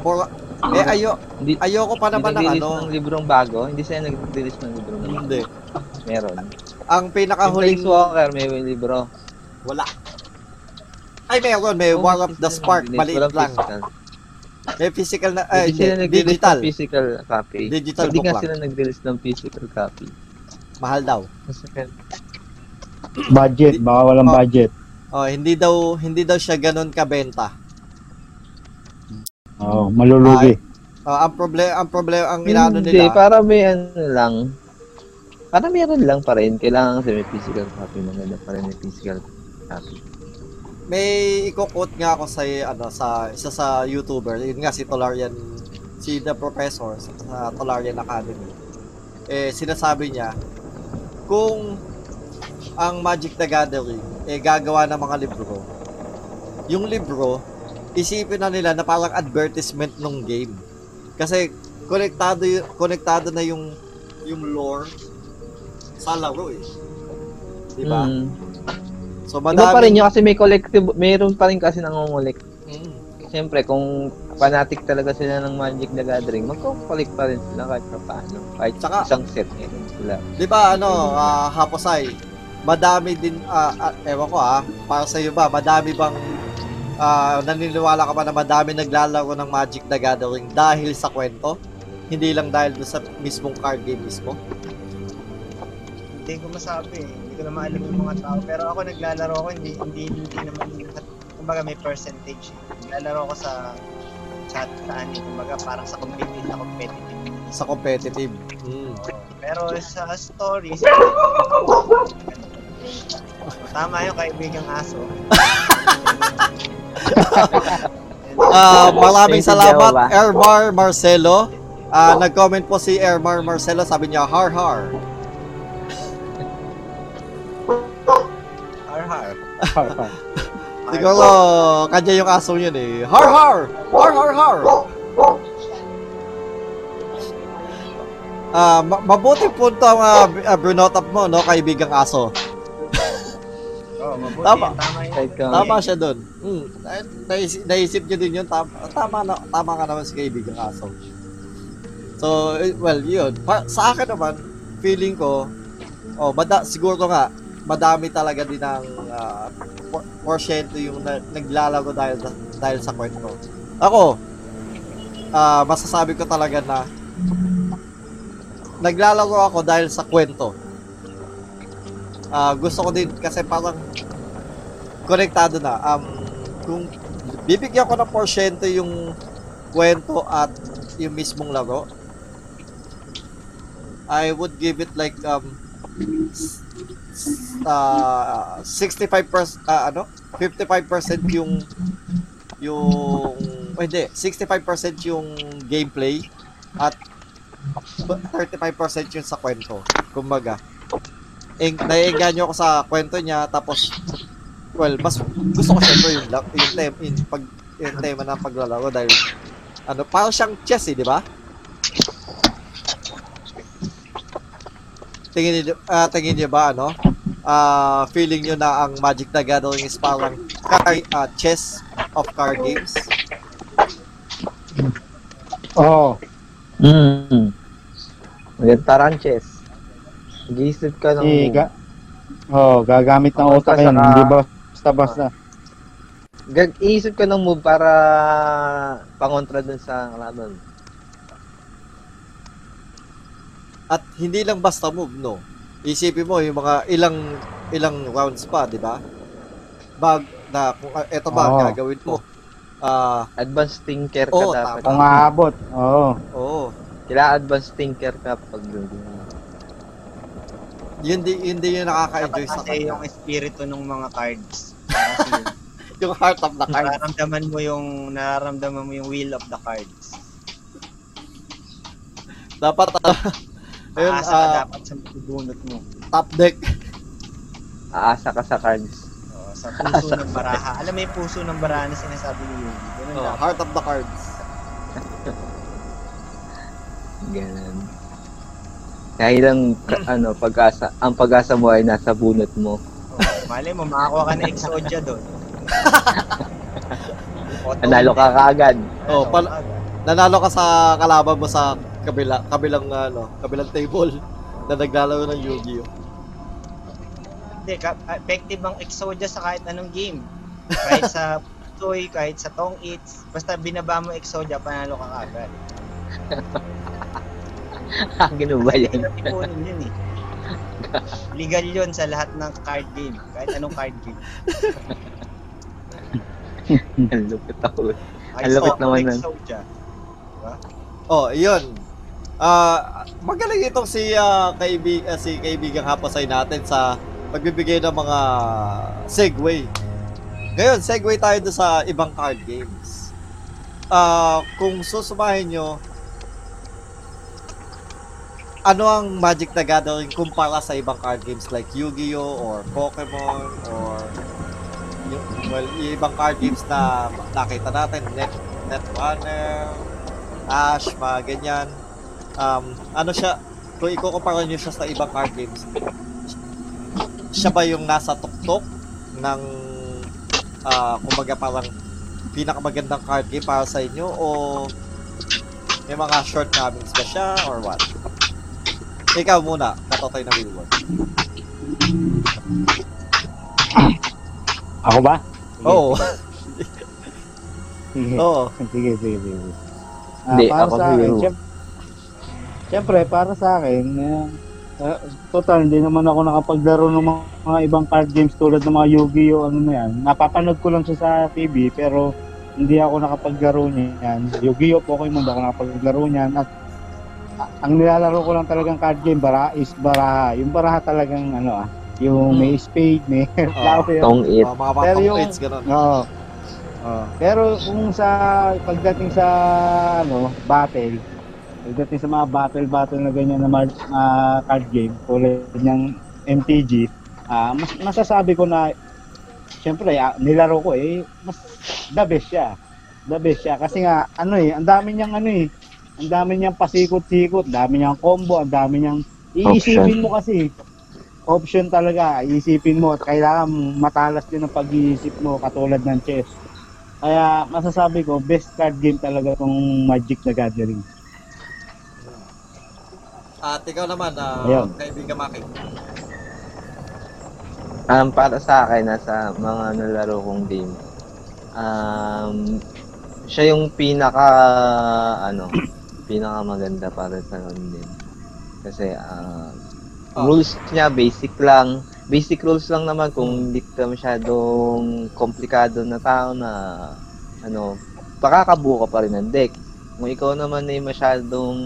For, eh, ayo, Hindi, ayoko pa hindi naman ng ano. ng librong bago. Hindi sila nag-release ng librong bago. Hindi. Meron. Ang Yung pinakahuling Planeswalker, may libro. wala. Ay, meron. May Oh, War of the Spark. Maliit lang. physical. May physical na, ay, Hindi sila hindi, nag-release ng physical copy. Digital Hindi book nga lang. sila nag-release ng physical copy. Mahal daw. Budget, baka walang Oh. budget. Oh, hindi daw hindi daw siya ganun kabenta. Oh, malulugi. Ah, ang problema ang problema ang Hindi, inaano nila. para may ano lang. Para meron lang pa rin. Kailangan kasi may physical copy. Maganda pa rin may physical copy. May iko-quote nga ako sa ano sa isa sa YouTuber, yun nga si Tolarian si The Professor sa Tolarian Academy. Eh sinasabi niya kung ang Magic the Gathering eh gagawa ng mga libro. Yung libro isipin na nila na parang advertisement ng game. Kasi konektado konektado na yung yung lore sa laro eh. 'Di ba? Mm. So Iba pa rin madami yun kasi may collective, mayroon pa rin kasi nangongolect. Mm. Siyempre, kung fanatic talaga sila ng Magic the Gathering, magko-collect pa rin sila kahit pa paano. Kahit Tsaka- isang set meron sila. 'Di ba ano, ah, Haposay, madami din ah, ah, ewan ko ah, para sa iyo ba, madami bang ah, naniniwala ka ba na madami naglalaro ng Magic the Gathering dahil sa kwento? Hindi lang dahil sa mismong card game mismo? Hindi ko masabi. eh. Hindi ko naman alam yung mga tao. Pero ako naglalaro ako, hindi, hindi, hindi naman, kumbaga may percentage. Naglalaro ako sa chat sa ano, kumbaga parang sa competitive na competitive. Sa competitive. Mm. Pero sa stories, tama yung kaibigang aso. Ah, maraming salamat. Airmar Marcelo. Ah, nag-comment po si Airmar Marcelo, sabi niya har har. Har har. Siguro kanya yung aso yun eh. Har har! Har har har! Ah, ma- mabuting punto ang uh, Brunotap mo, no, kaibigang aso. Oh, mabuti. Tama. Tama yun. Tama siya doon. Hmm. Naisip, naisip niyo din yun. Tama, tama, na, tama ka naman si kaibigang aso. So, eh, well, yun. Pa, sa akin naman, feeling ko, oh, mada, siguro nga, madami talaga din ang uh, por- porsyento yung na, naglalaro dahil, dahil sa kwento. Ako, ah, masasabi ko talaga na naglalaro ako dahil sa kwento. Ah, gusto ko din kasi parang konektado na. Um, kung bibigyan ko ng porsyento yung kwento at yung mismong laro, I would give it like um uh, 65% ah, ano? 55% yung yung oh, hindi, 65% yung gameplay at 35% yung sa kwento. Kumbaga, eng naiengganyo ako sa kwento niya tapos well, mas gusto ko syempre yung yung tema yung pag yung tema ng paglalaro dahil ano, parang siyang chess eh, di ba? Tingin niyo ah, tingin niyo ba ano? Ah, feeling niyo na ang Magic the Gathering is parang card, ah, chess of card games? Oh, Mm. Maganda taranches. Mag-iisip ka ng... eh, ga- oh, gagamit ng utak yan, saka- hindi ba basta-basta. Gag iisip ka ng move para pangontra dun sa kalaban. At hindi lang basta move, no. Isipin mo yung mga ilang ilang rounds pa, di ba? Bag na kung ah, eto ba Oo. gagawin mo? Ah, Advanced thinker ka Oo, dapat. Kung aabot, oo. oo. Kailangan advanced thinker ka pag Yun di yun di yung nakaka-enjoy sa kasi kanya. yung espiritu ng mga cards. Yung heart of the card. nararamdaman mo yung nararamdaman mo yung will of the cards. Dapat ah, ayun Aasa ka ah, dapat sa bunot mo. top deck. aasa ka sa cards. Oo, sa puso ng baraha. Alam mo yung puso ng baraha na sinasabi ni Yugi. Ganun Oh, dapat. heart of the cards. Ganun. Kahit ang ka- ano, pag-asa, ang pag-asa mo ay nasa bunot mo. Oh, mali mo, makakuha ka ng Exodia doon. Nanalo ka kaagad. Oh, pala- Nanalo ka sa kalaban mo sa kabila, kabilang ano, kabilang table na naglalaro ng Yu-Gi-Oh. Hindi, ka- effective ang Exodia sa kahit anong game. Kahit sa Toy, kahit sa Tong Eats, basta binaba mo Exodia, panalo ka kagad. Ah, ganun ba yan? Hindi ipunin yun eh. Legal yun sa lahat ng card game. Kahit anong card game. Ang lupit ako. Ang lupit naman nun. Exodia. Oh, yun. Ah, magaling itong si ah, kaibig ah, si kaibigang hapasay natin sa pagbibigay ng mga segue. Ngayon, segue tayo sa ibang card games. Ah, kung susumahin nyo, ano ang Magic the Gathering kumpara sa ibang card games like Yu-Gi-Oh or Pokemon or yung, well, yung ibang card games na nakita natin, Net, Netrunner, Ash, mga ganyan. Um, ano siya, kung ikukumpara nyo siya sa ibang card games, siya ba yung nasa tuktok ng, ah, kumbaga parang pinakamagandang card game para sa inyo o may mga shortcomings ba siya or what? Ikaw muna, katotoy na Wilwon. Ako ba? Oo. Sige. Oo. Sige, sige, sige. Ah, Hindi, para ako sa akin, hero. syem- syempre, para sa akin, eh, ah, total, hindi naman ako nakapaglaro ng mga, mga ibang card games tulad ng mga Yu-Gi-Oh! ano na yan. Napapanood ko lang siya sa TV, pero hindi ako nakapaglaro niyan. Yu-Gi-Oh! Pokemon, hindi ako nakapaglaro niyan. At ang nilalaro ko lang talagang card game bara is baraha. Yung baraha talagang ano ah, yung may spade, may flower. Tong it. Uh, mga Pero yung- yung... ganun. Oo. Oo. Pero kung sa pagdating sa ano, battle, pagdating sa mga battle-battle na ganyan na na card game, tulad ng MTG, ah mas masasabi ko na syempre ah, nilaro ko eh mas the best siya. The best siya kasi nga ano eh, ang dami niyang ano eh, ang dami niyang pasikot-sikot, dami niyang combo, ang dami niyang iisipin mo kasi option talaga, iisipin mo at kailangan matalas din ang pag-iisip mo katulad ng chess. Kaya masasabi ko, best card game talaga tong Magic the Gathering. At ikaw naman, uh, Ayun. kaibigan Maki. Um, para sa akin, nasa mga nalaro kong game, um, siya yung pinaka, ano, pinaka maganda para sa akin din. Kasi, Ah. rules niya, basic lang. Basic rules lang naman kung hindi ka masyadong komplikado na tao na, ano, pakakabuo ka pa rin ng deck. Kung ikaw naman ay masyadong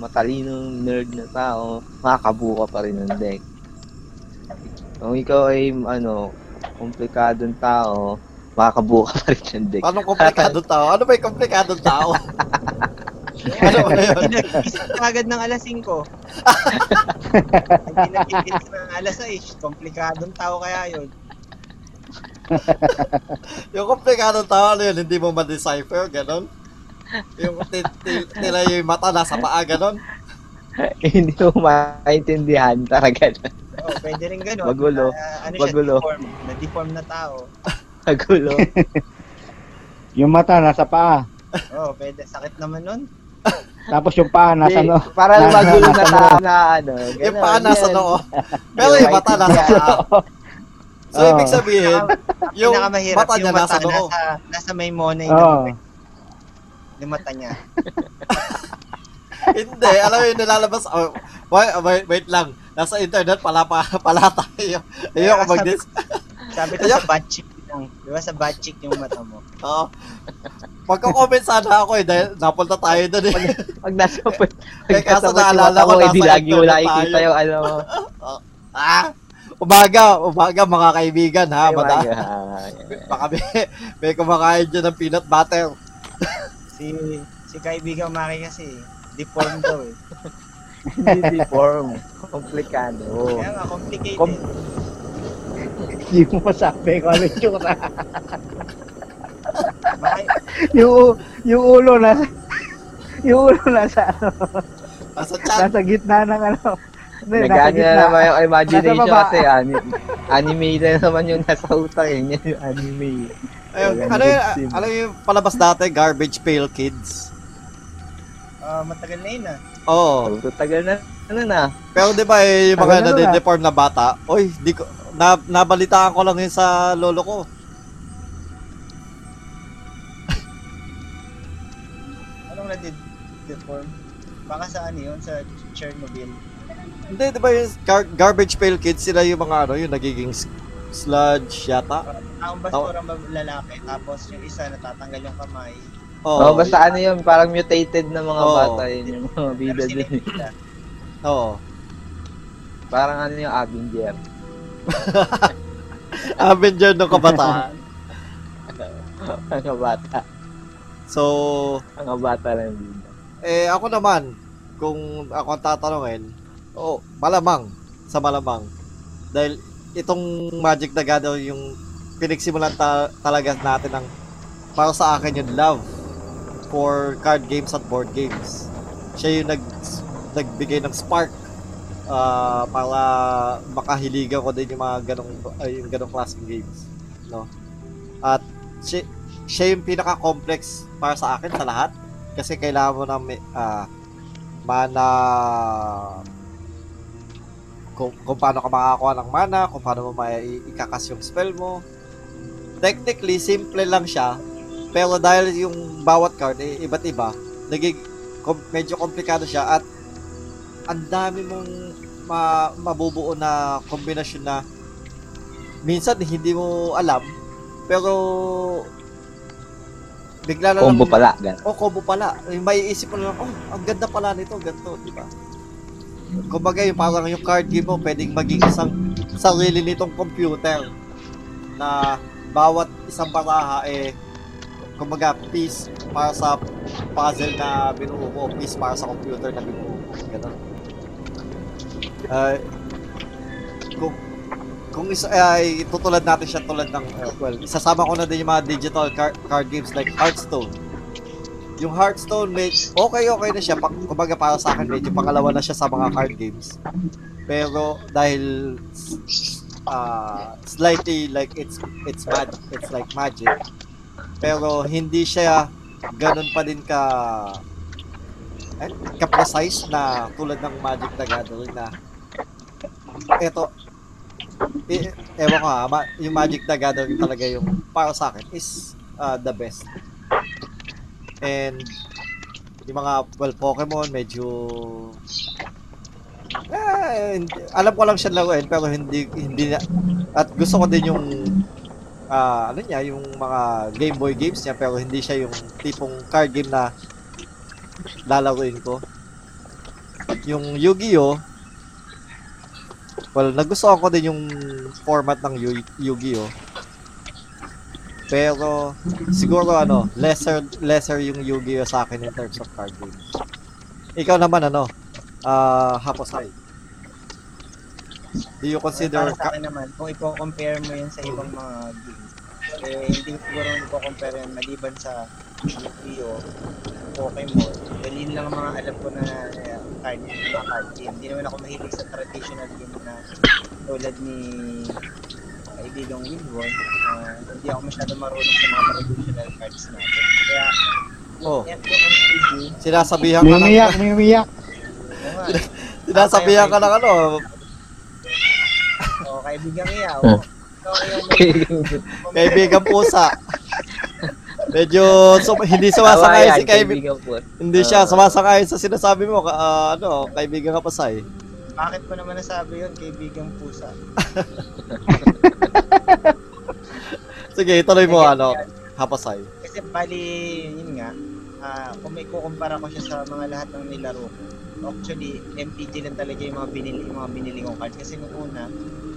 matalinong nerd na tao, makakabuo ka pa rin ng deck. Kung ikaw ay ano, komplikadong tao, makakabuo ka pa rin ng deck. Anong komplikadong tao? Ano ba yung komplikadong tao? ano yun? Ka agad ng alas 5. Hindi nag-isip ng alas 6. Komplikadong tao kaya yun. Yung komplikadong tao, ano yun? Hindi mo ma-decipher, ganon? Yung tila yung mata nasa paa, ganon? Hindi mo maintindihan talaga. Oo, pwede rin ganun. Magulo. Ah, ano Magulo. siya, deform. Na-deform na tao. Magulo. Yung mata nasa paa, Oo, pwede. Sakit naman nun. tapos yung paa nasa no. Para nasa- magulo na tao na ano. Yung paa nasa noo. Pero yung mata nasa paa. So, Oo. ibig sabihin, yung mata niya yung nasa noo. Nasa, nasa may monay Oo. na yung mata niya. Hindi, alam mo yung nilalabas. Oh, wait, wait, wait lang. Nasa internet pala, pa, pala tayo. Ayoko mag sabi, sabi ko sa bad chick lang. Di ba sa bad chick yung mata mo? Oo. Magko-comment sana ako eh, dahil napunta tayo doon eh. Pag nasa pag Eh, kaso naalala ko, mo, edi nasa lagi internet nakikita yung ano. Ah! Umaga, umaga mga kaibigan ha, mada. mga- Baka may, may kumakain dyan ng peanut butter. Si si kaibigan Maki kasi deformed daw eh. Hindi deform. Komplikado. Kaya nga complicated. Com- Hindi mo masabi kung ano yung tsura. Yung, yung ulo nasa, yung ulo nasa, ano, Nasa nasa gitna ng ano. Nagano na naman yung imagination kasi ani- anime na naman yung nasa utak eh. Yan yung anime. Ayun, ano yung, ano yung palabas dati? Garbage Pail Kids. ah, matagal na yun ah. Oo. Oh, tagal na ano na. Pero di ba eh, yung mga na nade-deform na bata, oy, di ko, na, na, nabalitaan ko lang yun sa lolo ko. Anong na-deform? Baka sa ano yun? Sa Chernobyl? Hindi, di ba yung gar- garbage pail kids, sila yung mga ano, yung nagiging sludge yata. Ang basura oh. lalaki, tapos yung isa natatanggal yung kamay. Oo, oh, basta ano yun, parang mutated na mga oh. bata yun, yung mga bida din. Oo. Parang ano yung Avenger. Avenger ng kabataan. Mga bata. So, Mga bata lang bida. eh ako naman, kung ako ang tatanungin, oh, malamang, sa malamang. Dahil itong Magic the Gathering yung pinagsimulan ta- talaga natin ng para sa akin yung love for card games at board games. Siya yung nag nagbigay ng spark ah, para makahiligan ko din yung mga ganong ay, yung ganong klaseng games, no? At siya, siya yung pinaka-complex para sa akin sa lahat kasi kailangan mo ng may- ah, mana kung, kung paano ka makakakuha ng mana, kung paano mo mai ikakas yung spell mo. Technically, simple lang siya. Pero dahil yung bawat card, eh, iba't iba, naging medyo komplikado siya at ang dami mong ma- mabubuo na kombinasyon na minsan hindi mo alam pero bigla na Combo lang pala, gan. oh, combo pala. Yung may isip mo lang, oh, ang ganda pala nito, ganito, di ba? Kumbaga, yung parang yung card game mo, pwedeng maging isang sarili nitong computer na bawat isang baraha eh kumbaga piece para sa puzzle na binuo mo, piece para sa computer na binuo mo. Ganun. Ay, kung kung isa ay tutulad natin siya tulad ng uh, well, isasama ko na din yung mga digital card, card games like Hearthstone. Yung Hearthstone, may, okay okay na siya. Pa, kumbaga para sa akin, medyo pangalawa na siya sa mga card games. Pero dahil uh, slightly like it's it's mad it's like magic. Pero hindi siya ganun pa din ka eh, ka-precise na tulad ng Magic the Gathering na eto eh, ewan ko ha, ma- yung Magic the Gathering talaga yung para sa akin is uh, the best. And yung mga well Pokemon medyo eh, alam ko lang siya laruin pero hindi hindi na, at gusto ko din yung ah, ano niya yung mga Game Boy games niya pero hindi siya yung tipong card game na lalaruin ko. Yung Yu-Gi-Oh Well, nagustuhan ko din yung format ng Yu- Yu-Gi-Oh. Pero siguro ano, lesser lesser yung Yu-Gi-Oh sa akin in terms of card games. Ikaw naman ano, ah Haposay. Do you consider Para sa akin naman, kung i-compare mo yun sa ibang mga games, eh, hindi ko siguro i-compare yun maliban sa Yu-Gi-Oh! Pokemon. Dahil yun lang ang mga alam ko na uh, card, mga card game. Hindi naman ako mahilig sa traditional game na tulad ni kaibigang Wilwon. Uh, hindi ako masyado marunong sa mga traditional cards natin. Kaya, Oh. yan yung MTG, sinasabihan ka ng umiyak, may umiyak. oo nga. sinasabihan ka ng ano, O, kaibigang iya. Kaibigan pusa. Medyo sum- hindi sumasakay si kaibigan. kaibigan. Hindi siya sumasakay sa sinasabi mo, ka- ah, ano, kaibigan ka pa say. Bakit ko naman nasabi yun, kaibigang pusa? Sige, ituloy mo ano, hapasay. Kasi bali, yun nga, ah kung may kukumpara ko siya sa mga lahat ng nilaro ko, actually, MTG lang talaga yung mga binili, yung mga binili kong cards. Kasi nung una,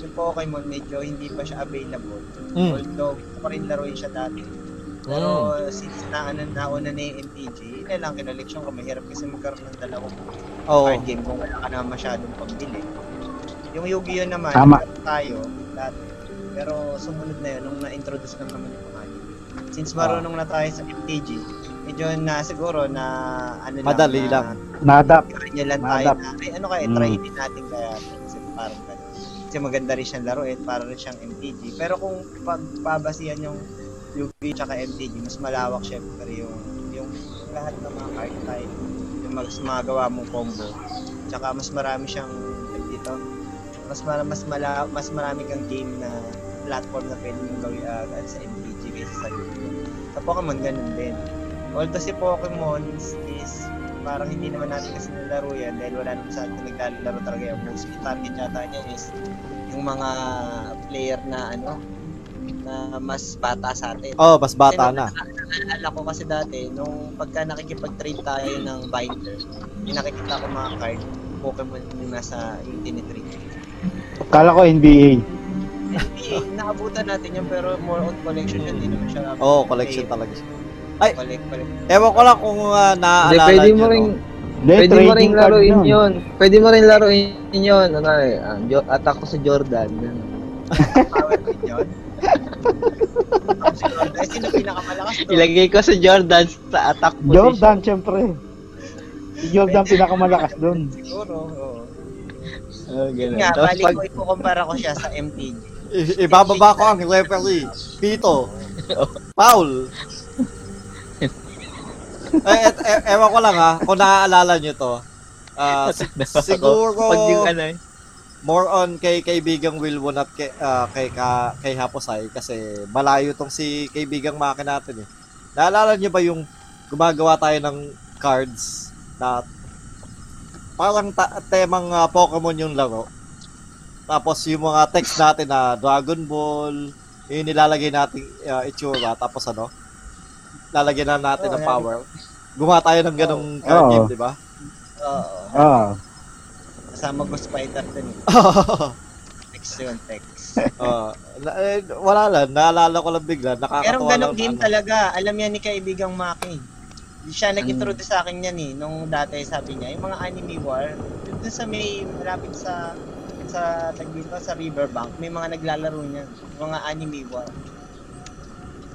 yung Pokemon medyo hindi pa siya available. Mm. Although, gusto ko rin laruin siya dati. Pero since na, ano, nauna na yung yun na lang kinaleksyon ko. Mahirap kasi magkaroon ng dalawang Oo. card game kung wala ka na masyadong pambili. Yung Yu-Gi-Oh naman, Tama. tayo dati. Pero sumunod na yun nung na-introduce lang naman yung mga. Since marunong na tayo sa MTG, medyo na siguro na ano Madali lang, lang. Nadap. na kanya lang tayo Madap. na, ay ano kaya, Mm. try din natin kaya kasi parang ganun. Kasi maganda rin siyang laruin, para rin siyang MTG. Pero kung pagbabasihan yung Yu-Gi tsaka MTG, mas malawak syempre yung yung lahat ng mga card type, yung mas magawa mong combo. Tsaka mas marami siyang tawag dito. Mas mara, mas mala, mas marami kang game na platform na pwede mong gawin uh, sa MTG kaysa sa Yu-Gi-Oh. Sa Pokemon ganun din. Although si Pokemon is, parang hindi naman natin kasi nalaro yan dahil wala naman sa atin naglalaro talaga yung most target yata niya is yung mga player na ano na mas bata sa atin. Oh, mas bata Kasi na. Naalala ko kasi dati, nung pagka nakikipag-trade tayo ng binder, yung nakikita ko mga card, Pokemon yung nasa yung tinitrade. Kala ko NBA. NBA, naabutan natin yun pero more on collection yun, hindi naman siya Oh, collection talaga siya. Ay! Collect, collect. Ewan ko lang kung uh, Hindi, naaalala pwede nyo, mo rin, no? Hindi, pwede mo rin trading card laruin yun. yun. Pwede mo rin laruin yun. Ano, eh, ah, Jo- attack ko sa Jordan. Ganun. Power Queen yun. Ay, sino pinakamalakas to? Ilagay ko sa Jordan sa attack position. Jordan, syempre. Si Jordan pinakamalakas doon. Siguro, oo. Oh, ganun. Nga, Tapos balik pag, ko, ikukumpara ko siya sa MTG. I- ibababa ko ang referee. Pito. Foul. Eh, et, e- ewan ko lang ha, kung naaalala nyo to. Si- siguro pag yung ano, eh, more on kay kaibigang Wilwon at kay, ah, kay, ka, kay Haposay kasi malayo tong si kaibigang Maki natin eh. Naalala nyo ba yung gumagawa tayo ng cards na parang ta- temang ah, Pokemon yung laro. Tapos yung mga text natin na Dragon Ball, yung nilalagay natin uh, itsura, tapos ano, lalagyan na natin Oo, ng power. Gumawa tayo ng ganong card Oo. game, di ba? Oo. Ah. Kasama ko spider dun eh. Text yun, text. Ah, na- eh, wala lang, naalala ko lang bigla, Pero nakakatawa ganong lang. game ano. talaga. Alam yan ni kaibigang Maki. Siya Hmm. nag-introduce sa akin yan eh. Nung dati sabi niya, yung mga anime war, dun sa may malapit sa sa tag dito, sa riverbank, may mga naglalaro niyan. Mga anime war.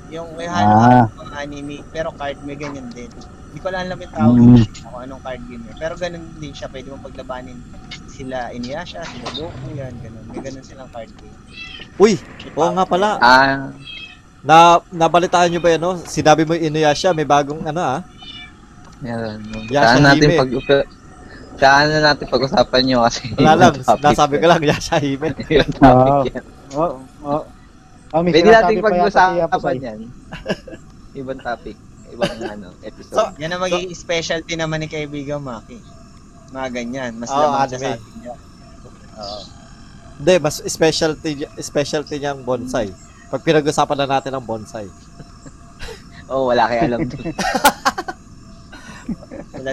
Yung may Ah. halo mga anime, pero card may ganyan din. Hindi ko lang alam yung tawag Mm. kung anong card game yun. Pero ganun din siya, pwede mo paglabanin sila Inuyasha, sila Goku, yan, ganun. May ganun silang card game. Uy, oo nga pala. ah, Na, nabalitaan nyo ba yan, no? Sinabi mo Inuyasha, may bagong ano ah. meron. Yasa Saan natin pag Saan na natin pag-usapan nyo kasi Wala lang, nasabi ko yan. lang, Yasha Hime. Yan. Oh, oh. Oh, may Pwede natin pag-usapan yan. Ibang topic. Ibang ano, episode. So, Yan ang magiging specialty naman ni kaibigan Maki. Mga ganyan. Mas Oo, lamang siya anime. sa atin yan. Oo. Hindi, mas specialty, specialty niyang bonsai. Pag pinag-usapan na natin ang bonsai. oh, wala kayo alam doon.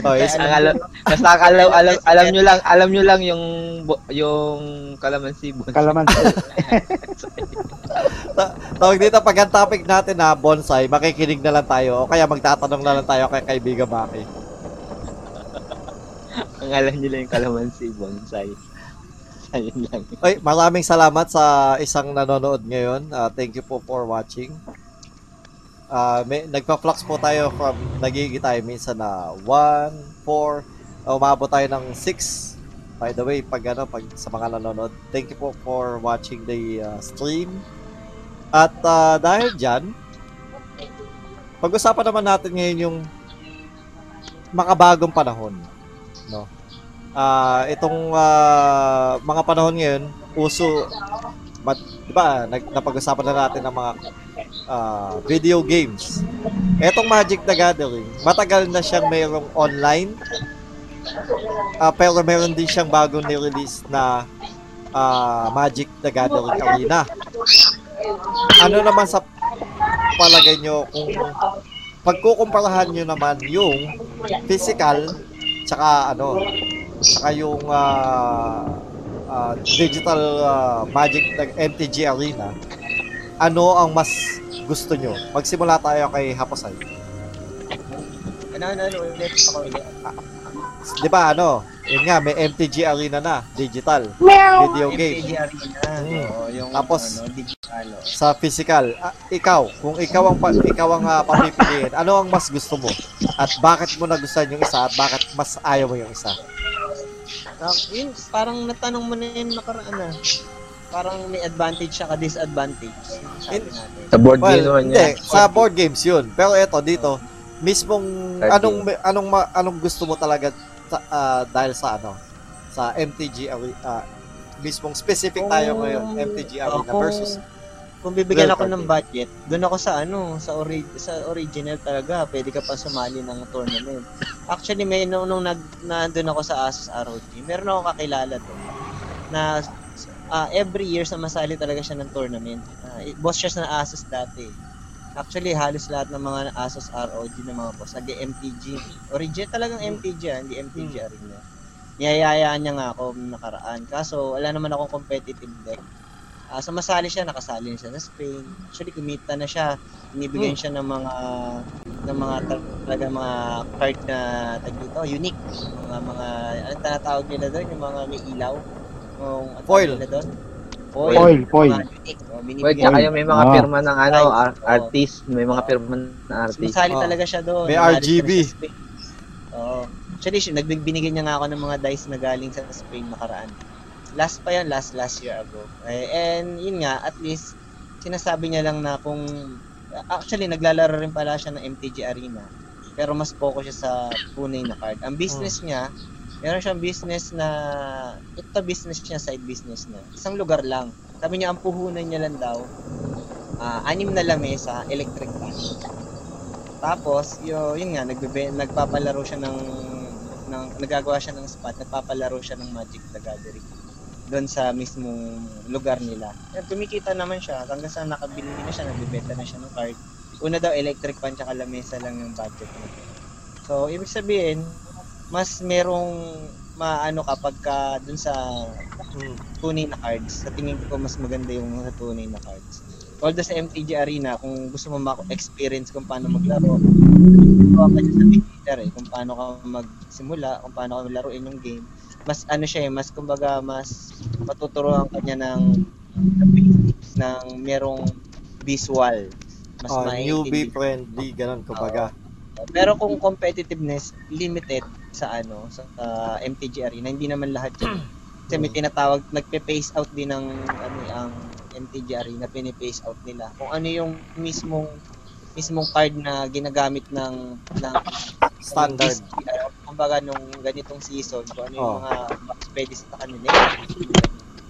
Oh, is- tayo Ang alam. alam, basta alam, alam, alam nyo lang, alam nyo lang yung, yung kalamansi bon. Kalamansi. Tawag dito, pag ang topic natin na bonsai, makikinig na lang tayo o kaya magtatanong na lang tayo kay kaibigan Maki. Ang alam nyo lang yung kalamansi bonsai. Ayun lang. Ay, maraming salamat sa isang nanonood ngayon. Ah, thank you po for watching. Ah, may nagpa-flux po tayo from nagiging tayo minsan na 1, 4, umabot tayo ng 6. By the way, pag ano, pag sa mga nanonood, thank you po for watching the ah, stream. At ah, dahil dyan, pag-usapan naman natin ngayon yung makabagong panahon. No? Ah, itong ah, mga panahon ngayon, uso, mat, di ba, napag-usapan na natin ng mga ah, video games. Etong Magic the Gathering, matagal na siyang mayroong online, ah, pero meron din siyang bagong ni-release na ah, Magic the Gathering Arena. Ano naman sa palagay nyo kung pagkukumparahan nyo naman yung physical tsaka ano tsaka yung ah, ah, digital ah, Magic ng MTG Arena ano ang mas gusto nyo? Magsimula tayo kay Haposay. Ano, ano, ano, ulit ako ulit. Di ba ano? Yun nga, may MTG Arena na, digital, video game. MTG Arena. Mm. Oo, yung Tapos- ano, digital. oh. Sa physical, ah, ikaw, kung ikaw ang, pa- ikaw ang ah, papipiliin, ano ang mas gusto mo? At bakit mo nagustuhan yung isa at bakit mas ayaw mo yung isa? Ah, yun, parang natanong mo na yun nakaraan na. Parang may advantage siya ka disadvantage. In-. Sa board game Well, naman hindi, yan. sa board games yun. Pero eto, dito, mismong, Card anong, anong, ma- anong gusto mo talaga sa, ah, dahil sa ano? Sa MTG Arena, ah, mismong specific tayo Kung- ngayon, MTG Arena kung- versus, Kung bibigyan ako ng game. budget, doon ako sa ano, sa ori- sa original talaga, pwede ka pa sumali ng tournament. Actually, may nung, nung nag, nandun ako sa Asus ROG, meron ako kakilala doon na ah, every year sumasali talaga siya ng tournament. Ah, boss siya sa Asus dati. Actually, halos lahat ng mga Asus ROG ng mga boss, nag-MTG. Origin talagang MTG, ah, hindi MTG Arena. Niyayayaan niya nga ako nakaraan. Kaso, wala naman akong competitive deck. Ah, sumasali siya, nakasali na siya sa Spain. Actually, kumita na siya. Inibigyan siya ng mga ng mga talaga mga card na tag dito, unique. Mga mga anong tinatawag nila doon, yung mga may ilaw. Ano Foil. doon? Foil, foil. Unique. Oh, Wait, tsaka yung may mga Ah. pirma ng ano, ar- Oo. artist, may mga pirma na artist. Sumasali Oh. talaga siya doon. May RGB. siya sa Spain. Oo. Actually, siya, nagbibinigyan niya nga ako ng mga dice na galing sa Spain nakaraan. Last pa yan, last last year ago. Eh, and yun nga, at least, sinasabi niya lang na kung, actually, naglalaro rin pala siya ng MTG Arena. Pero mas focus siya sa tunay na card. Ang business niya, meron siyang business na, ito business niya, side business niya. Isang lugar lang. Sabi niya, ang puhunan niya lang daw, ah, anim na lamesa, electric fan. Tapos, yo, yun nga, nagbe nagpapalaro siya ng, ng nagagawa siya ng spot, nagpapalaro siya ng Magic the Gathering doon sa mismong lugar nila. Yan, kumikita naman siya hanggang sa nakabili na siya, nagbebenta na siya ng card. Una daw electric fan tsaka lamesa lang yung budget niya. So, ibig sabihin, mas merong maano kapag ka dun sa Mm. tunay na cards. Sa tingin ko mas maganda yung sa tunay na cards. Although sa MTG Arena, kung gusto mo ma-experience kung paano maglaro, ikaw ka sa beginner eh, kung paano ka magsimula, kung paano ka laruin yung game. Mas ano siya eh, mas kumbaga mas matuturuan ka niya ng basics ng merong visual. Mas Ah, newbie friendly, ganun kumbaga. Pero kung competitiveness, limited sa ano, sa uh, MTG Arena, hindi naman lahat yun. Kasi may tinatawag, nagpe-pace out din ng ano, ang MTG Arena, pini-pace out nila. Kung ano yung mismong mismong card na ginagamit ng ng Standard. ng- kumbaga nung ganitong season, kung ano yung Oh. mga pwede sa kanila.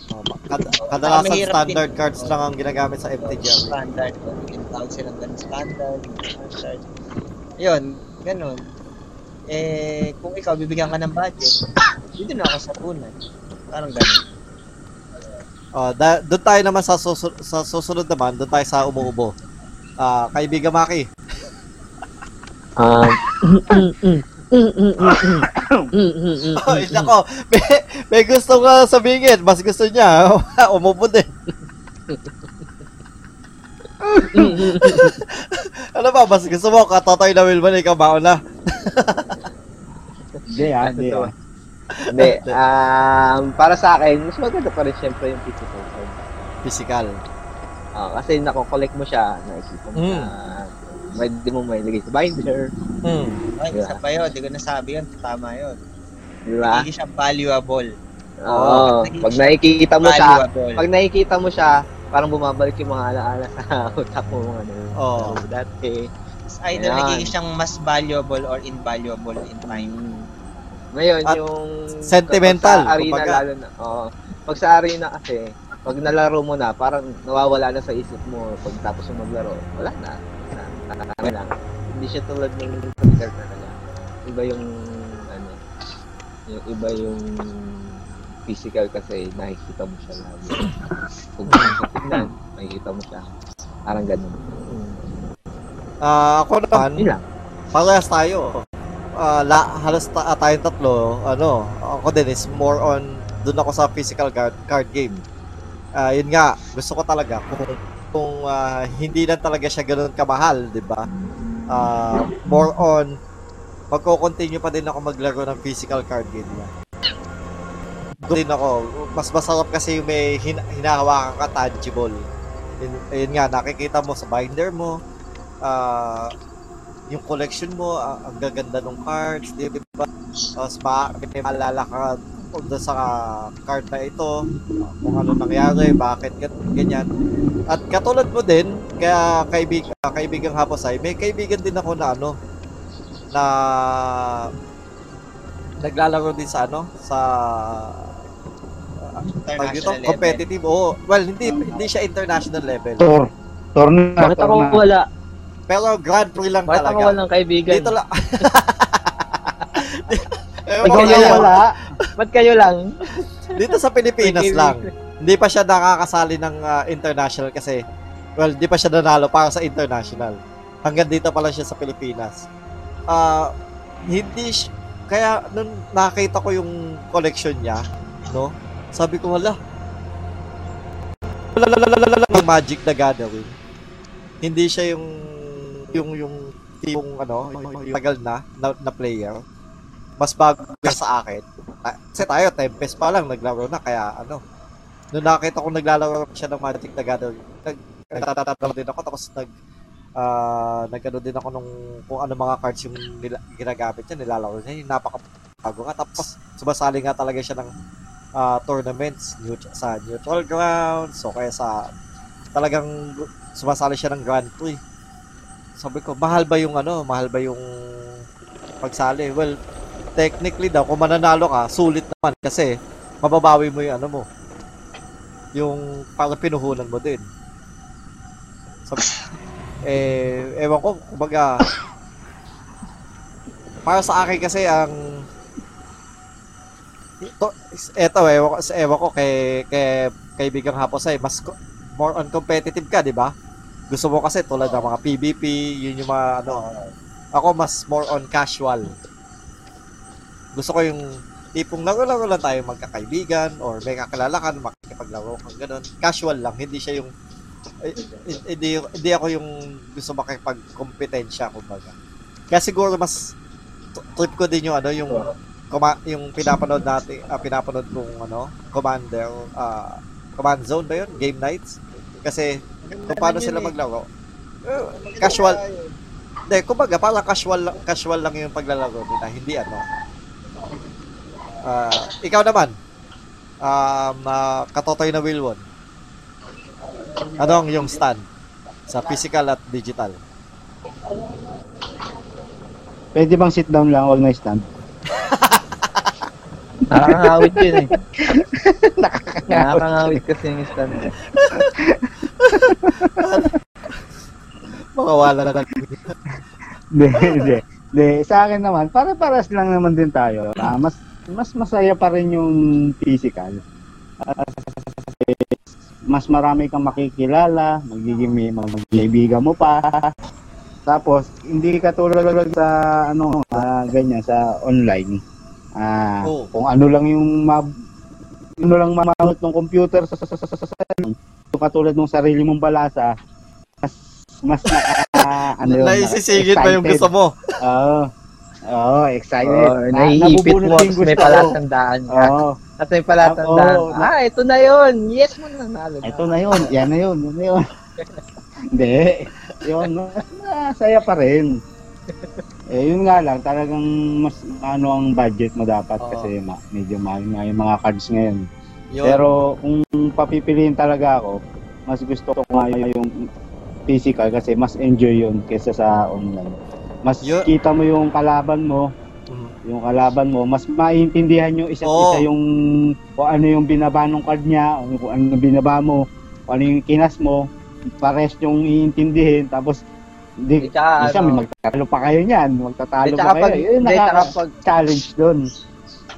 Oh, kad- kadalasan mahirap standard din. cards lang ang ginagamit sa MTG. Standard. Tinatawag silang ganun standard. standard. Yun, ganun. Eh, kung ikaw bibigyan ka ng budget, dito na ako sa punan. Parang ganun. Oh, da- doon tayo naman sa, susu- sa susunod naman, doon tayo sa umuubo. Ah, kaibigan Maki. Um, Ay, nako, may, may gusto nga sabihin, mas gusto niya, umubo din. ano ba, mas gusto mo, katotoy na Wilman, ikaw mauna. Hindi ah, hindi ah. Hindi, um, para sa akin, mas maganda pa rin syempre yung physical. Physical. Ah, kasi nako-collect mo siya, nakikita mo Mm. siya, may di mo may lagay sa binder, Hmm. Ay, Yeah. isa pa yun. Hindi ko nasabi yun. Tama yun. di ba? Hindi siya valuable. Oo, Hindi pag nakikita mo siya, pag nakikita mo siya, parang bumabalik yung mga alaala sa utak mo ano. Oo. laro Dati. It's either Ayan. nagiging siyang mas valuable or invaluable in time. Mm. Ngayon, At yung sentimental, sa arena kumbaga. lalo na. Oo. Pag sa arena kasi, pag nalaro mo na, parang nawawala na sa isip mo pag tapos mo maglaro. Wala na. Na, na. Hindi siya tulad ng physical talaga. Iba yung ano, yung iba yung physical kasi nakikita mo siya lagi. Kung tingnan, nakikita mo siya. Parang ganun. Ah, ako naman, Yun lang. parehas tayo. Ah, la, halos ta- ah, tayong tatlo, ano, ako din is more on, dun ako sa physical card, card game. Ah, yun nga, gusto ko talaga kung kung ah, hindi na talaga siya ganoon kamahal, 'di ba? Ah, more on magko-continue pa din ako maglaro ng physical card game lang. Doon ako, mas masarap kasi yung may hin- hinahawakan ka tangible. Yun, yun nga, nakikita mo sa binder mo, ah, yung collection mo, ah, ang gaganda ng cards, di ba? Tapos ma- may maalala ka doon sa card na ito, ah, kung ano nangyari, bakit gan- ganyan. At katulad mo din, kaya kaibig, ah, kaibigang Haposay, may kaibigan din ako na ano, na naglalaro din sa ano, sa International level. competitive. Oo. Well, hindi hindi siya international level. Tour. Tour na. Bakit ako na. wala? Pero Grand Prix lang Bakit ako talaga. walang kaibigan? Dito lang. Ewan Ikaw lang wala. Ba't kayo lang? Dito sa Pilipinas lang. Hindi pa siya nakakasali ng ah, international kasi well, di pa siya nanalo para sa international. Hanggang dito pa lang siya sa Pilipinas. Ah, hindi kaya nung nakita ko yung collection niya, no? Sabi ko wala. Wala Magic the Gathering. Hindi siya yung yung yung tipong ano, yung, tagal na, na na player. Mas bago sa akin. Ah, Kasi tayo, Tempest pa lang, naglaro na, kaya ano. Nung nakita ko naglalaro siya ng Magic the Gathering, nag, nagtatatalo din ako, tapos nag, ah nagano din ako nung kung ano mga cards yung nila, ginagamit niya, nilalaro niya, yung napakabago nga. Tapos, sumasali nga talaga siya ng ah, tournaments neut- sa neutral grounds, so kaya sa talagang sumasali siya ng Grand Prix. Sabi ko, mahal ba yung ano, mahal ba yung pagsali? Well, technically daw, kung mananalo ka, sulit naman kasi mababawi mo yung ano mo. Yung parang pinuhunan mo din. Sabi, eh, ewan ko, kumbaga, para sa akin kasi ang ito, eto, ewan ko, ewan ko kay, kay kaibigang hapos ay mas more on competitive ka, di ba? Gusto mo kasi tulad ng mga PvP, yun yung mga ano, ako mas more on casual. Gusto ko yung tipong laro-laro lang tayo magkakaibigan or may kakilala ka, makikipaglaro ka, ganun. Casual lang, hindi siya yung hindi, hindi ako yung gusto makipagkompetensya, kumbaga. Kaya siguro mas trip ko din yung ano, yung kuma, yung pinapanood natin, ah, pinapanood kong ano, Commander, ah, Command Zone ba yun? Game Nights? Kasi kung paano sila maglaro. casual. Hindi, kumbaga, parang casual, casual lang yung paglalaro nila, hindi ano. Ah, ikaw naman, um, ah, katotoy na Wilwon. Ano ang yung stand sa physical at digital? Pwede bang sit down lang, huwag na stand? Nakakangawit yun eh. Nakakangawit kasi yung stand. Mga wala na lang. Hindi, hindi. Hindi, sa akin naman, para-paras lang naman din tayo. Ah, mas mas masaya pa rin yung physical. Ah, mas marami kang makikilala, magiging may magkaibigan mo pa. Tapos, hindi ka tulad sa ano, ah, ganyan sa online. Ah, Oo. kung ano lang yung mab ano lang mamamot ng computer sa sa sa sa, sa, katulad ng sarili mong balasa mas mas naka, ano yun, Naisisingit pa yung gusto mo. Oo. Oo, excited. Oh, Na- naiipit mo, tapos may gusto. palatandaan ka. Oo. At may palatandaan. Na- ah, ito na yun. Yes mo na nalo na. Ito na yun. Yan na yun. Yan na yun. Hindi. Yun. Masaya pa rin. Eh, yun nga lang. Talagang mas ano ang budget mo dapat Oo. kasi ma- medyo mahal nga yung mga cards ngayon. Yun. Pero kung papipiliin talaga ako, mas gusto ko nga yung physical kasi mas enjoy yun kaysa sa online. Mas Yun. kita mo yung kalaban mo, Mhm. yung kalaban mo, mas maintindihan yung isa't Oo. isa yung kung ano yung binaba ng card niya, kung ano yung binaba mo, kung ano yung kinas mo, pares yung iintindihin, tapos di, Di tsaka, isa, may ano, magtatalo pa kayo niyan, magtatalo di pa kayo. pag, Yun, di, tsaka pag, nakaka-challenge doon.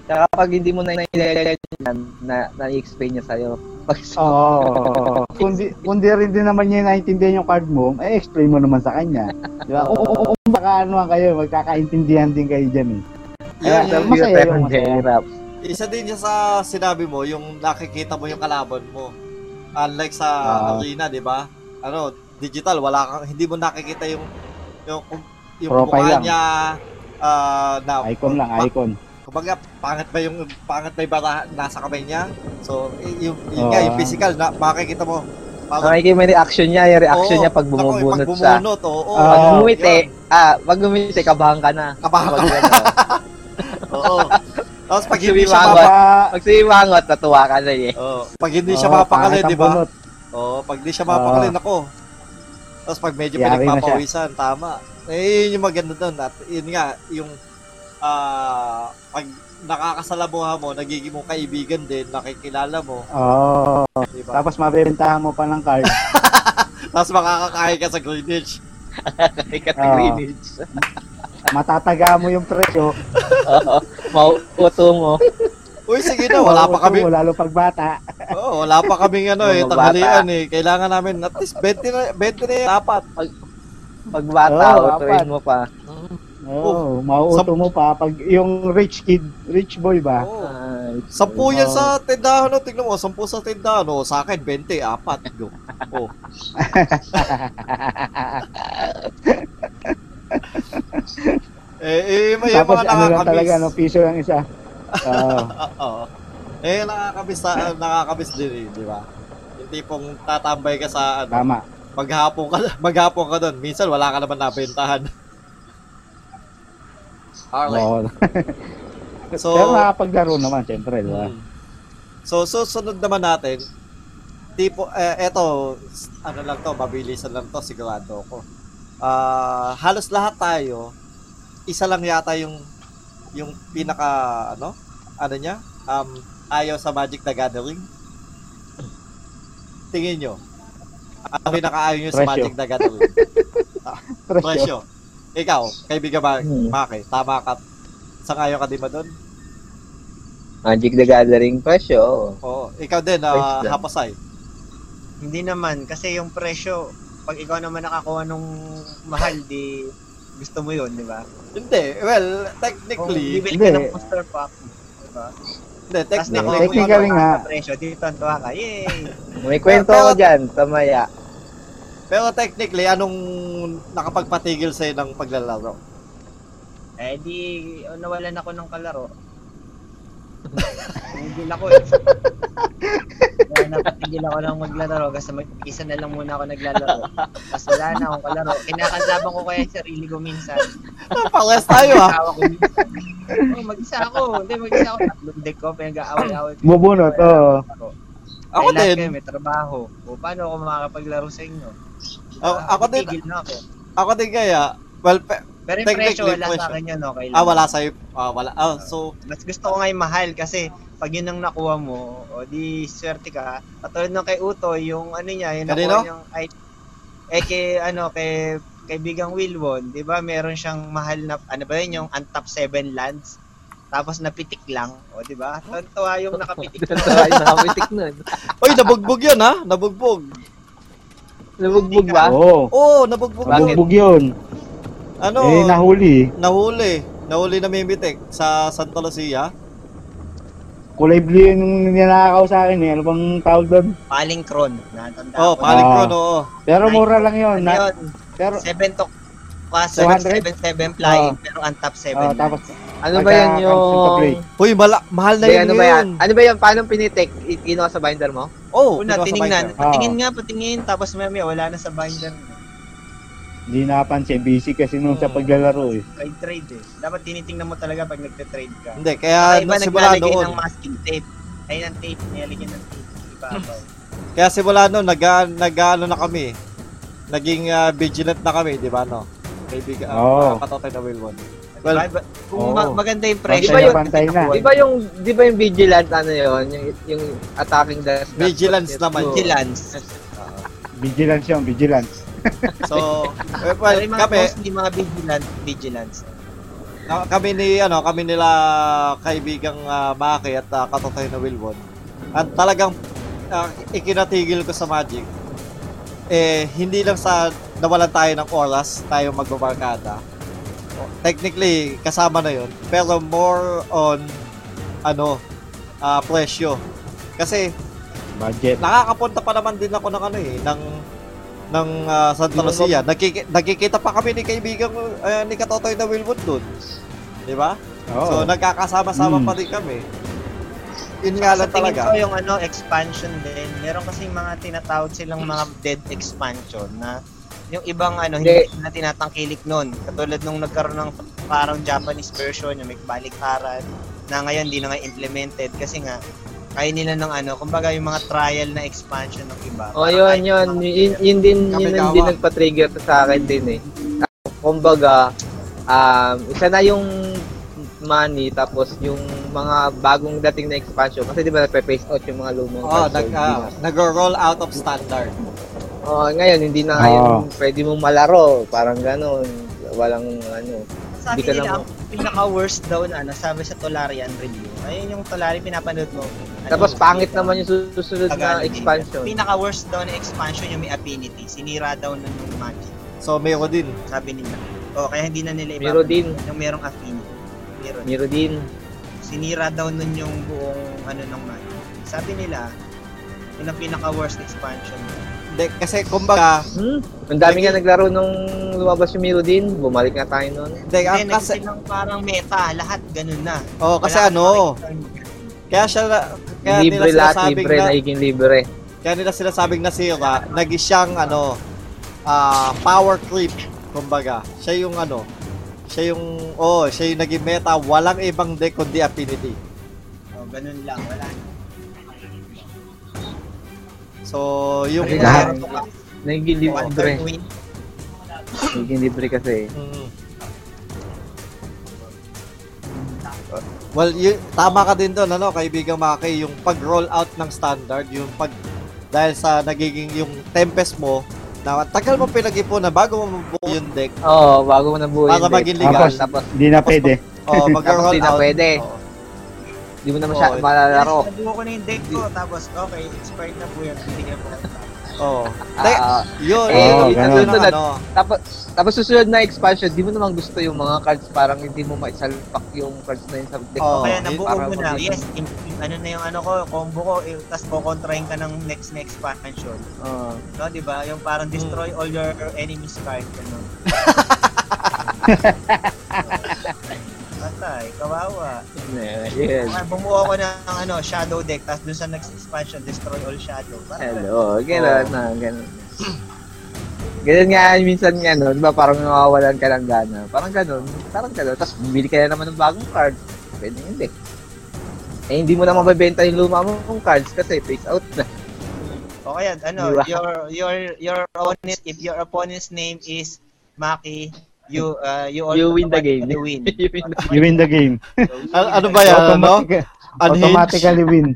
tsaka pag hindi mo na yan, na, na-explain niya sa'yo. Pag, Oo. kundi, kundi rin din naman niya naintindihan yung card mo, eh, explain mo naman sa kanya. Di ba? Kung, kung, kung baka ano kayo, magkakaintindihan din kayo dyan eh. Yun, Kaya, yun, masaya pero yun, hindi masaya. isa din niya sa sinabi mo, yung nakikita mo yung kalaban mo. Unlike sa Ah. arena, di ba? Ano, digital, wala kang, hindi mo nakikita yung, yung, yung Profile mukha lang. niya, ah, na, Icon lang, pa- icon. kumbaga, pangit ba yung, pangit ba yung nasa kamay niya? So, y- yung, yun Oo. nga, yung physical, na, makikita mo, parang, Nakikita mo yung reaction niya, yung reaction Oo, niya pag ako, eh, bumubunot pag siya. bumunot, oo. Ah, Pag yun, gumiti, yun. ah, pag gumiti, kabahan ka na. Kabahan ka Pag gano'n. Oo. Tapos pag Pag hindi siya sumimangot. mapa, Pag simangot, natuwa ka na eh. oh, pag hindi siya Oo, mapakali, pangit ang di ba? bunot. Oo, pag di siya mapakali, nako. Tapos pag medyo siya. pinagpapawisan, tama. Eh, yun yung maganda doon. At yun nga, yung ah pag nakakasalamuha mo, nagiging mo kaibigan din, nakikilala mo, Oo. di ba? Tapos mabibentahan mo pa ng card. Tapos makakakain ka sa Greenwich. Kay ka Oo. Greenwich. Matataga mo yung presyo. Oo. Mauuto mo. Uy, sige na, wala pa kami. Lalo pag bata. Oo, wala pa kaming ano eh, tanghalian eh. Kailangan namin at least 20 na, 20 na yan, apat. Pag bata, Oo, utuin mo pa. Oo, mauuto mo pa pag yung rich kid, rich boy ba? Oo. Ay, Sampu yan sa tindahan, no? Tignan mo, sampu sa tindahan, no? Sa akin, 20, apat. Go. Oh. eh, eh, may Tapos mga ano lang talaga, no, piso lang isa. Oo. Oo. Eh, nakakamiss, sa, nakakamiss din eh, di ba? Yung tipong tatambay ka sa, ano, tama. maghapon ka, maghapon ka doon. Minsan, wala ka naman nabentahan. Alright. Oo. So, Pero nakapaglaro naman, siyempre, di ba? Mm. So, susunod naman natin, tipo, eh, eto, ano lang to, mabilisan lang to, sigurado ako. Ah, halos lahat tayo, isa lang yata yung, yung pinaka, ano, ano niya, um, ayaw sa Magic the Gathering. Tingin nyo, ang pinaka-ayaw nyo sa Presyo. Magic the Gathering. Presyo. Presyo. Ikaw, kaibigan ba, Hmm. Maki, tama ka, sangayon ka di ba doon? Magic the Gathering presyo. oo. Ikaw din, uh. Hapasay. Hindi naman, kasi yung presyo, pag ikaw naman nakakuha nung mahal, di gusto mo yun, di ba? Hindi, well, technically, bibili Hindi. ka ng booster pack, di ba? hindi, Tapos technically, mo Technically nga. sa presyo, dito ang tuwa ka, yay! May kwento Pero- ako dyan, tamaya. pero technically, anong nakapagpatigil sa'yo ng paglalaro? Eh di, oh, nawalan ako ng kalaro. Tumigil ako eh. Kaya napatigil ako lang maglalaro kasi mag-isa na lang muna ako naglalaro. Tapos wala na akong kalaro. Kinakalaban ko kaya yung sarili ko minsan. Pares tayo ah. Asawa ko minsan. Oh, mag-isa ako. Hindi, mag-isa ako. Tatlong deck ko, pinag-aaway-aaway. Bubunot, oo. Ako Ay, lahat din, kayo, may trabaho. O, paano ako makakapaglaro sa inyo? Ako- ako din. Tigil na ako. ako din kaya, well, pe- Pero yung presyo, wala presyo. sa akin yun, okay lang. ah, wala sa'yo, ah, wala, ah, so, Mas gusto ko nga yung mahal kasi pag yun ang nakuha mo, o di swerte ka. Katulad ng kay Uto, yung ano niya, yung Kanino? nakuha niyang ay, eh kay ano kay kaibigang Wilwon, 'di ba? Meron siyang mahal na ano ba yun yung untap 7 lands. Tapos napitik lang, o 'di ba? Tontuwa yung nakapitik. Ay, nakapitik nun. uy, nabugbog yun ha, nabugbog. Nabugbog ba? Oo. Oo, oh, nabugbog. Nabugbog yun. Ano, Eh, nahuli. nahuli, nahuli na Mimitek sa Santa Lucia. Kulay blue yun yung ninakaw sa akin eh. Ano bang tawag doon? Paling Kron, natanda Oh, ko. Palikron, Ah. oo. Pero mura lang yun. Ano yun? pero, 7 to Class 200? 7 flying, Oh. pero untap 7 oh, tapos, Ano ba yan yung... Uy, mala, mahal na yun ano ba yan? Ano ba yan? Paano pinitik? I- Kinuha sa binder mo? Oh, Una, binder. Patingin nga, patingin. Tapos maya wala na sa binder. Hindi napansin. Busy kasi nung sa Hmm. paglalaro eh. Trade trade eh. Dapat tinitingnan mo talaga pag nagte-trade ka. Hindi, Kaya kaya iba nung simula naglalagay noon, ng masking tape. Ay, ng tape. Nilalagyan ng tape. Ibabaw. kaya simula noon, nag, nag ano na kami, naging ah, vigilant na kami, di ba, no? Kaibigan, Oo. oh. katotoy na Wilwon. Well, Well, diba, kung oo. ma- maganda yung presyo. Iba yun. Pantay na. Di ba yung, di ba yung vigilant ano yun? Yung, yung attacking the... Vigilance naman. Vigilance. Vigilance yun, vigilance. So, well, Pero yung mga kami, mostly mga vigilant, vigilance. ka- kami ni, ano, kami nila kaibigang uh, Maki at uh, katotoy na Wilwon. At talagang ah, ikinatigil ko sa Magic. Eh, hindi lang sa nawalan tayo ng oras, tayo magbabarkada. Technically, kasama na yon Pero more on, ano, ah, presyo. Kasi, Budget. nakakapunta pa naman din ako ng ano eh, ng ng ah, Santa Lucia. Nagkiki- nagkikita pa kami ni kaibigan uh, ni Katotoy na Wilwood doon. 'Di ba? Oo. So nagkakasama-sama Mm. pa din kami. Yun nga lang talaga. ko yung ano, expansion din. Meron kasing mga tinatawag silang mga dead expansion na yung ibang ano, hindi na tinatangkilik nun. Katulad nung nagkaroon ng parang Japanese version, yung may baliktaran, na ngayon hindi na nga implemented kasi nga kaya nila ng ano, kumbaga yung mga trial na expansion ng iba. Oh, yun, yun. Yun, yun din, yun din nagpa-trigger to sa akin din eh. Kumbaga, um, isa na yung money tapos yung mga bagong dating na expansion kasi di ba nagpe-face out yung mga lumang Oh, so nag ah, na. nag-roll out of standard. Oh, ngayon hindi na ngayon pwede mong malaro, parang gano'n. Walang ano. Sabi nila, ang pinaka-worst daw na, ano, sabi sa Tolarian review. Ayun yung Tolari, pinapanood mo. Ano, Tapos pangit naman yung susunod na Tagalog expansion. Pinaka-worst daw na expansion yung may affinity. Sinira daw nun yung magic. So, meron din. Sabi nila. O, kaya hindi na nila ipapanood din. Yung merong affinity. Miro din. Miro din. Sinira daw nun yung buong ano ng magic. Sabi nila, yun ang pinaka-worst expansion. Hindi, kasi kumbaga, Hmm? Ang dami nga naglaro nung lumabas yung Miro din. Bumalik nga tayo nun. hindi, ang Hindi, kasi, nagsilang parang meta. Lahat ganun na. oh, kasi Wala ano, kaya siya, na- kaya libre nila lahat, libre, na, nagiging libre. kaya nila sinasabing na sira, naging siyang, ano, ah, power creep, kumbaga. Siya yung, ano, siya yung, oh, siya yung naging meta, walang ibang deck kundi affinity. Oh, ganun lang. Wala na. So, yung, Kasi lahat- Nagiging libre. Nagiging libre kasi. Mm. Well, y- tama ka din doon, ano, kaibigan Maki, yung pag-roll out ng standard, yung pag, dahil sa nagiging yung Tempest mo, na tagal mo pinag-ipunan bago mo mabuo yung deck, Oo, oh, bago mo nabuo Para yung deck. maging legal. Tapos, tapos, Hindi na pwede. oh, mag-roll Tapos di na out. pwede. Oo. di mo na masya, Oo. malalaro. Nabuo ko na yung deck ko. Tapos, okay, expired na po yun. Hindi na po. Oh. Dek, Ah, yun, eh, yun, ganun. yun, Sunod. ano, tapos, tapos susunod na expansion, di mo naman gusto yung mga cards, parang hindi mo maisalpak yung cards na yun sa deck. Oo. mo. Kaya nabuo mo na. Yes, im- im- ano na yung ano ko, combo ko. Eh, Tapos kukontrahin ka ng next na expansion. Oo. No, di ba? Yung parang destroy all your enemies card. Ano. Patay, kawawa. Yes. Ah, bumuo ko ng ano, shadow deck. Tapos dun sa next expansion, destroy all shadow. Parang Hello, gano'n na, gano'n. Ganun nga, minsan nga, no, di ba, parang nawawalan ka ng gana. Parang gano'n, parang gano'n. Tapos, bibili ka na naman ng bagong card. Pwede hindi. Eh, hindi mo na mabebenta yung luma mong cards kasi face out na. O kaya, ano, Diba? your your your opponent, if your opponent's name is Maki, you uh, you, You win the game. You win. You win the- You win the game. Ano- ba yan, ano? Automatically win.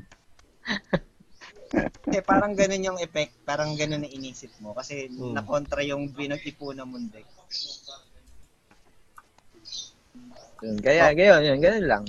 Kasi parang ganun yung effect, parang ganun na inisip mo kasi Hmm. nakontra yung pinag-ipunan mong deck. Kaya, gayon, yun, ganun lang.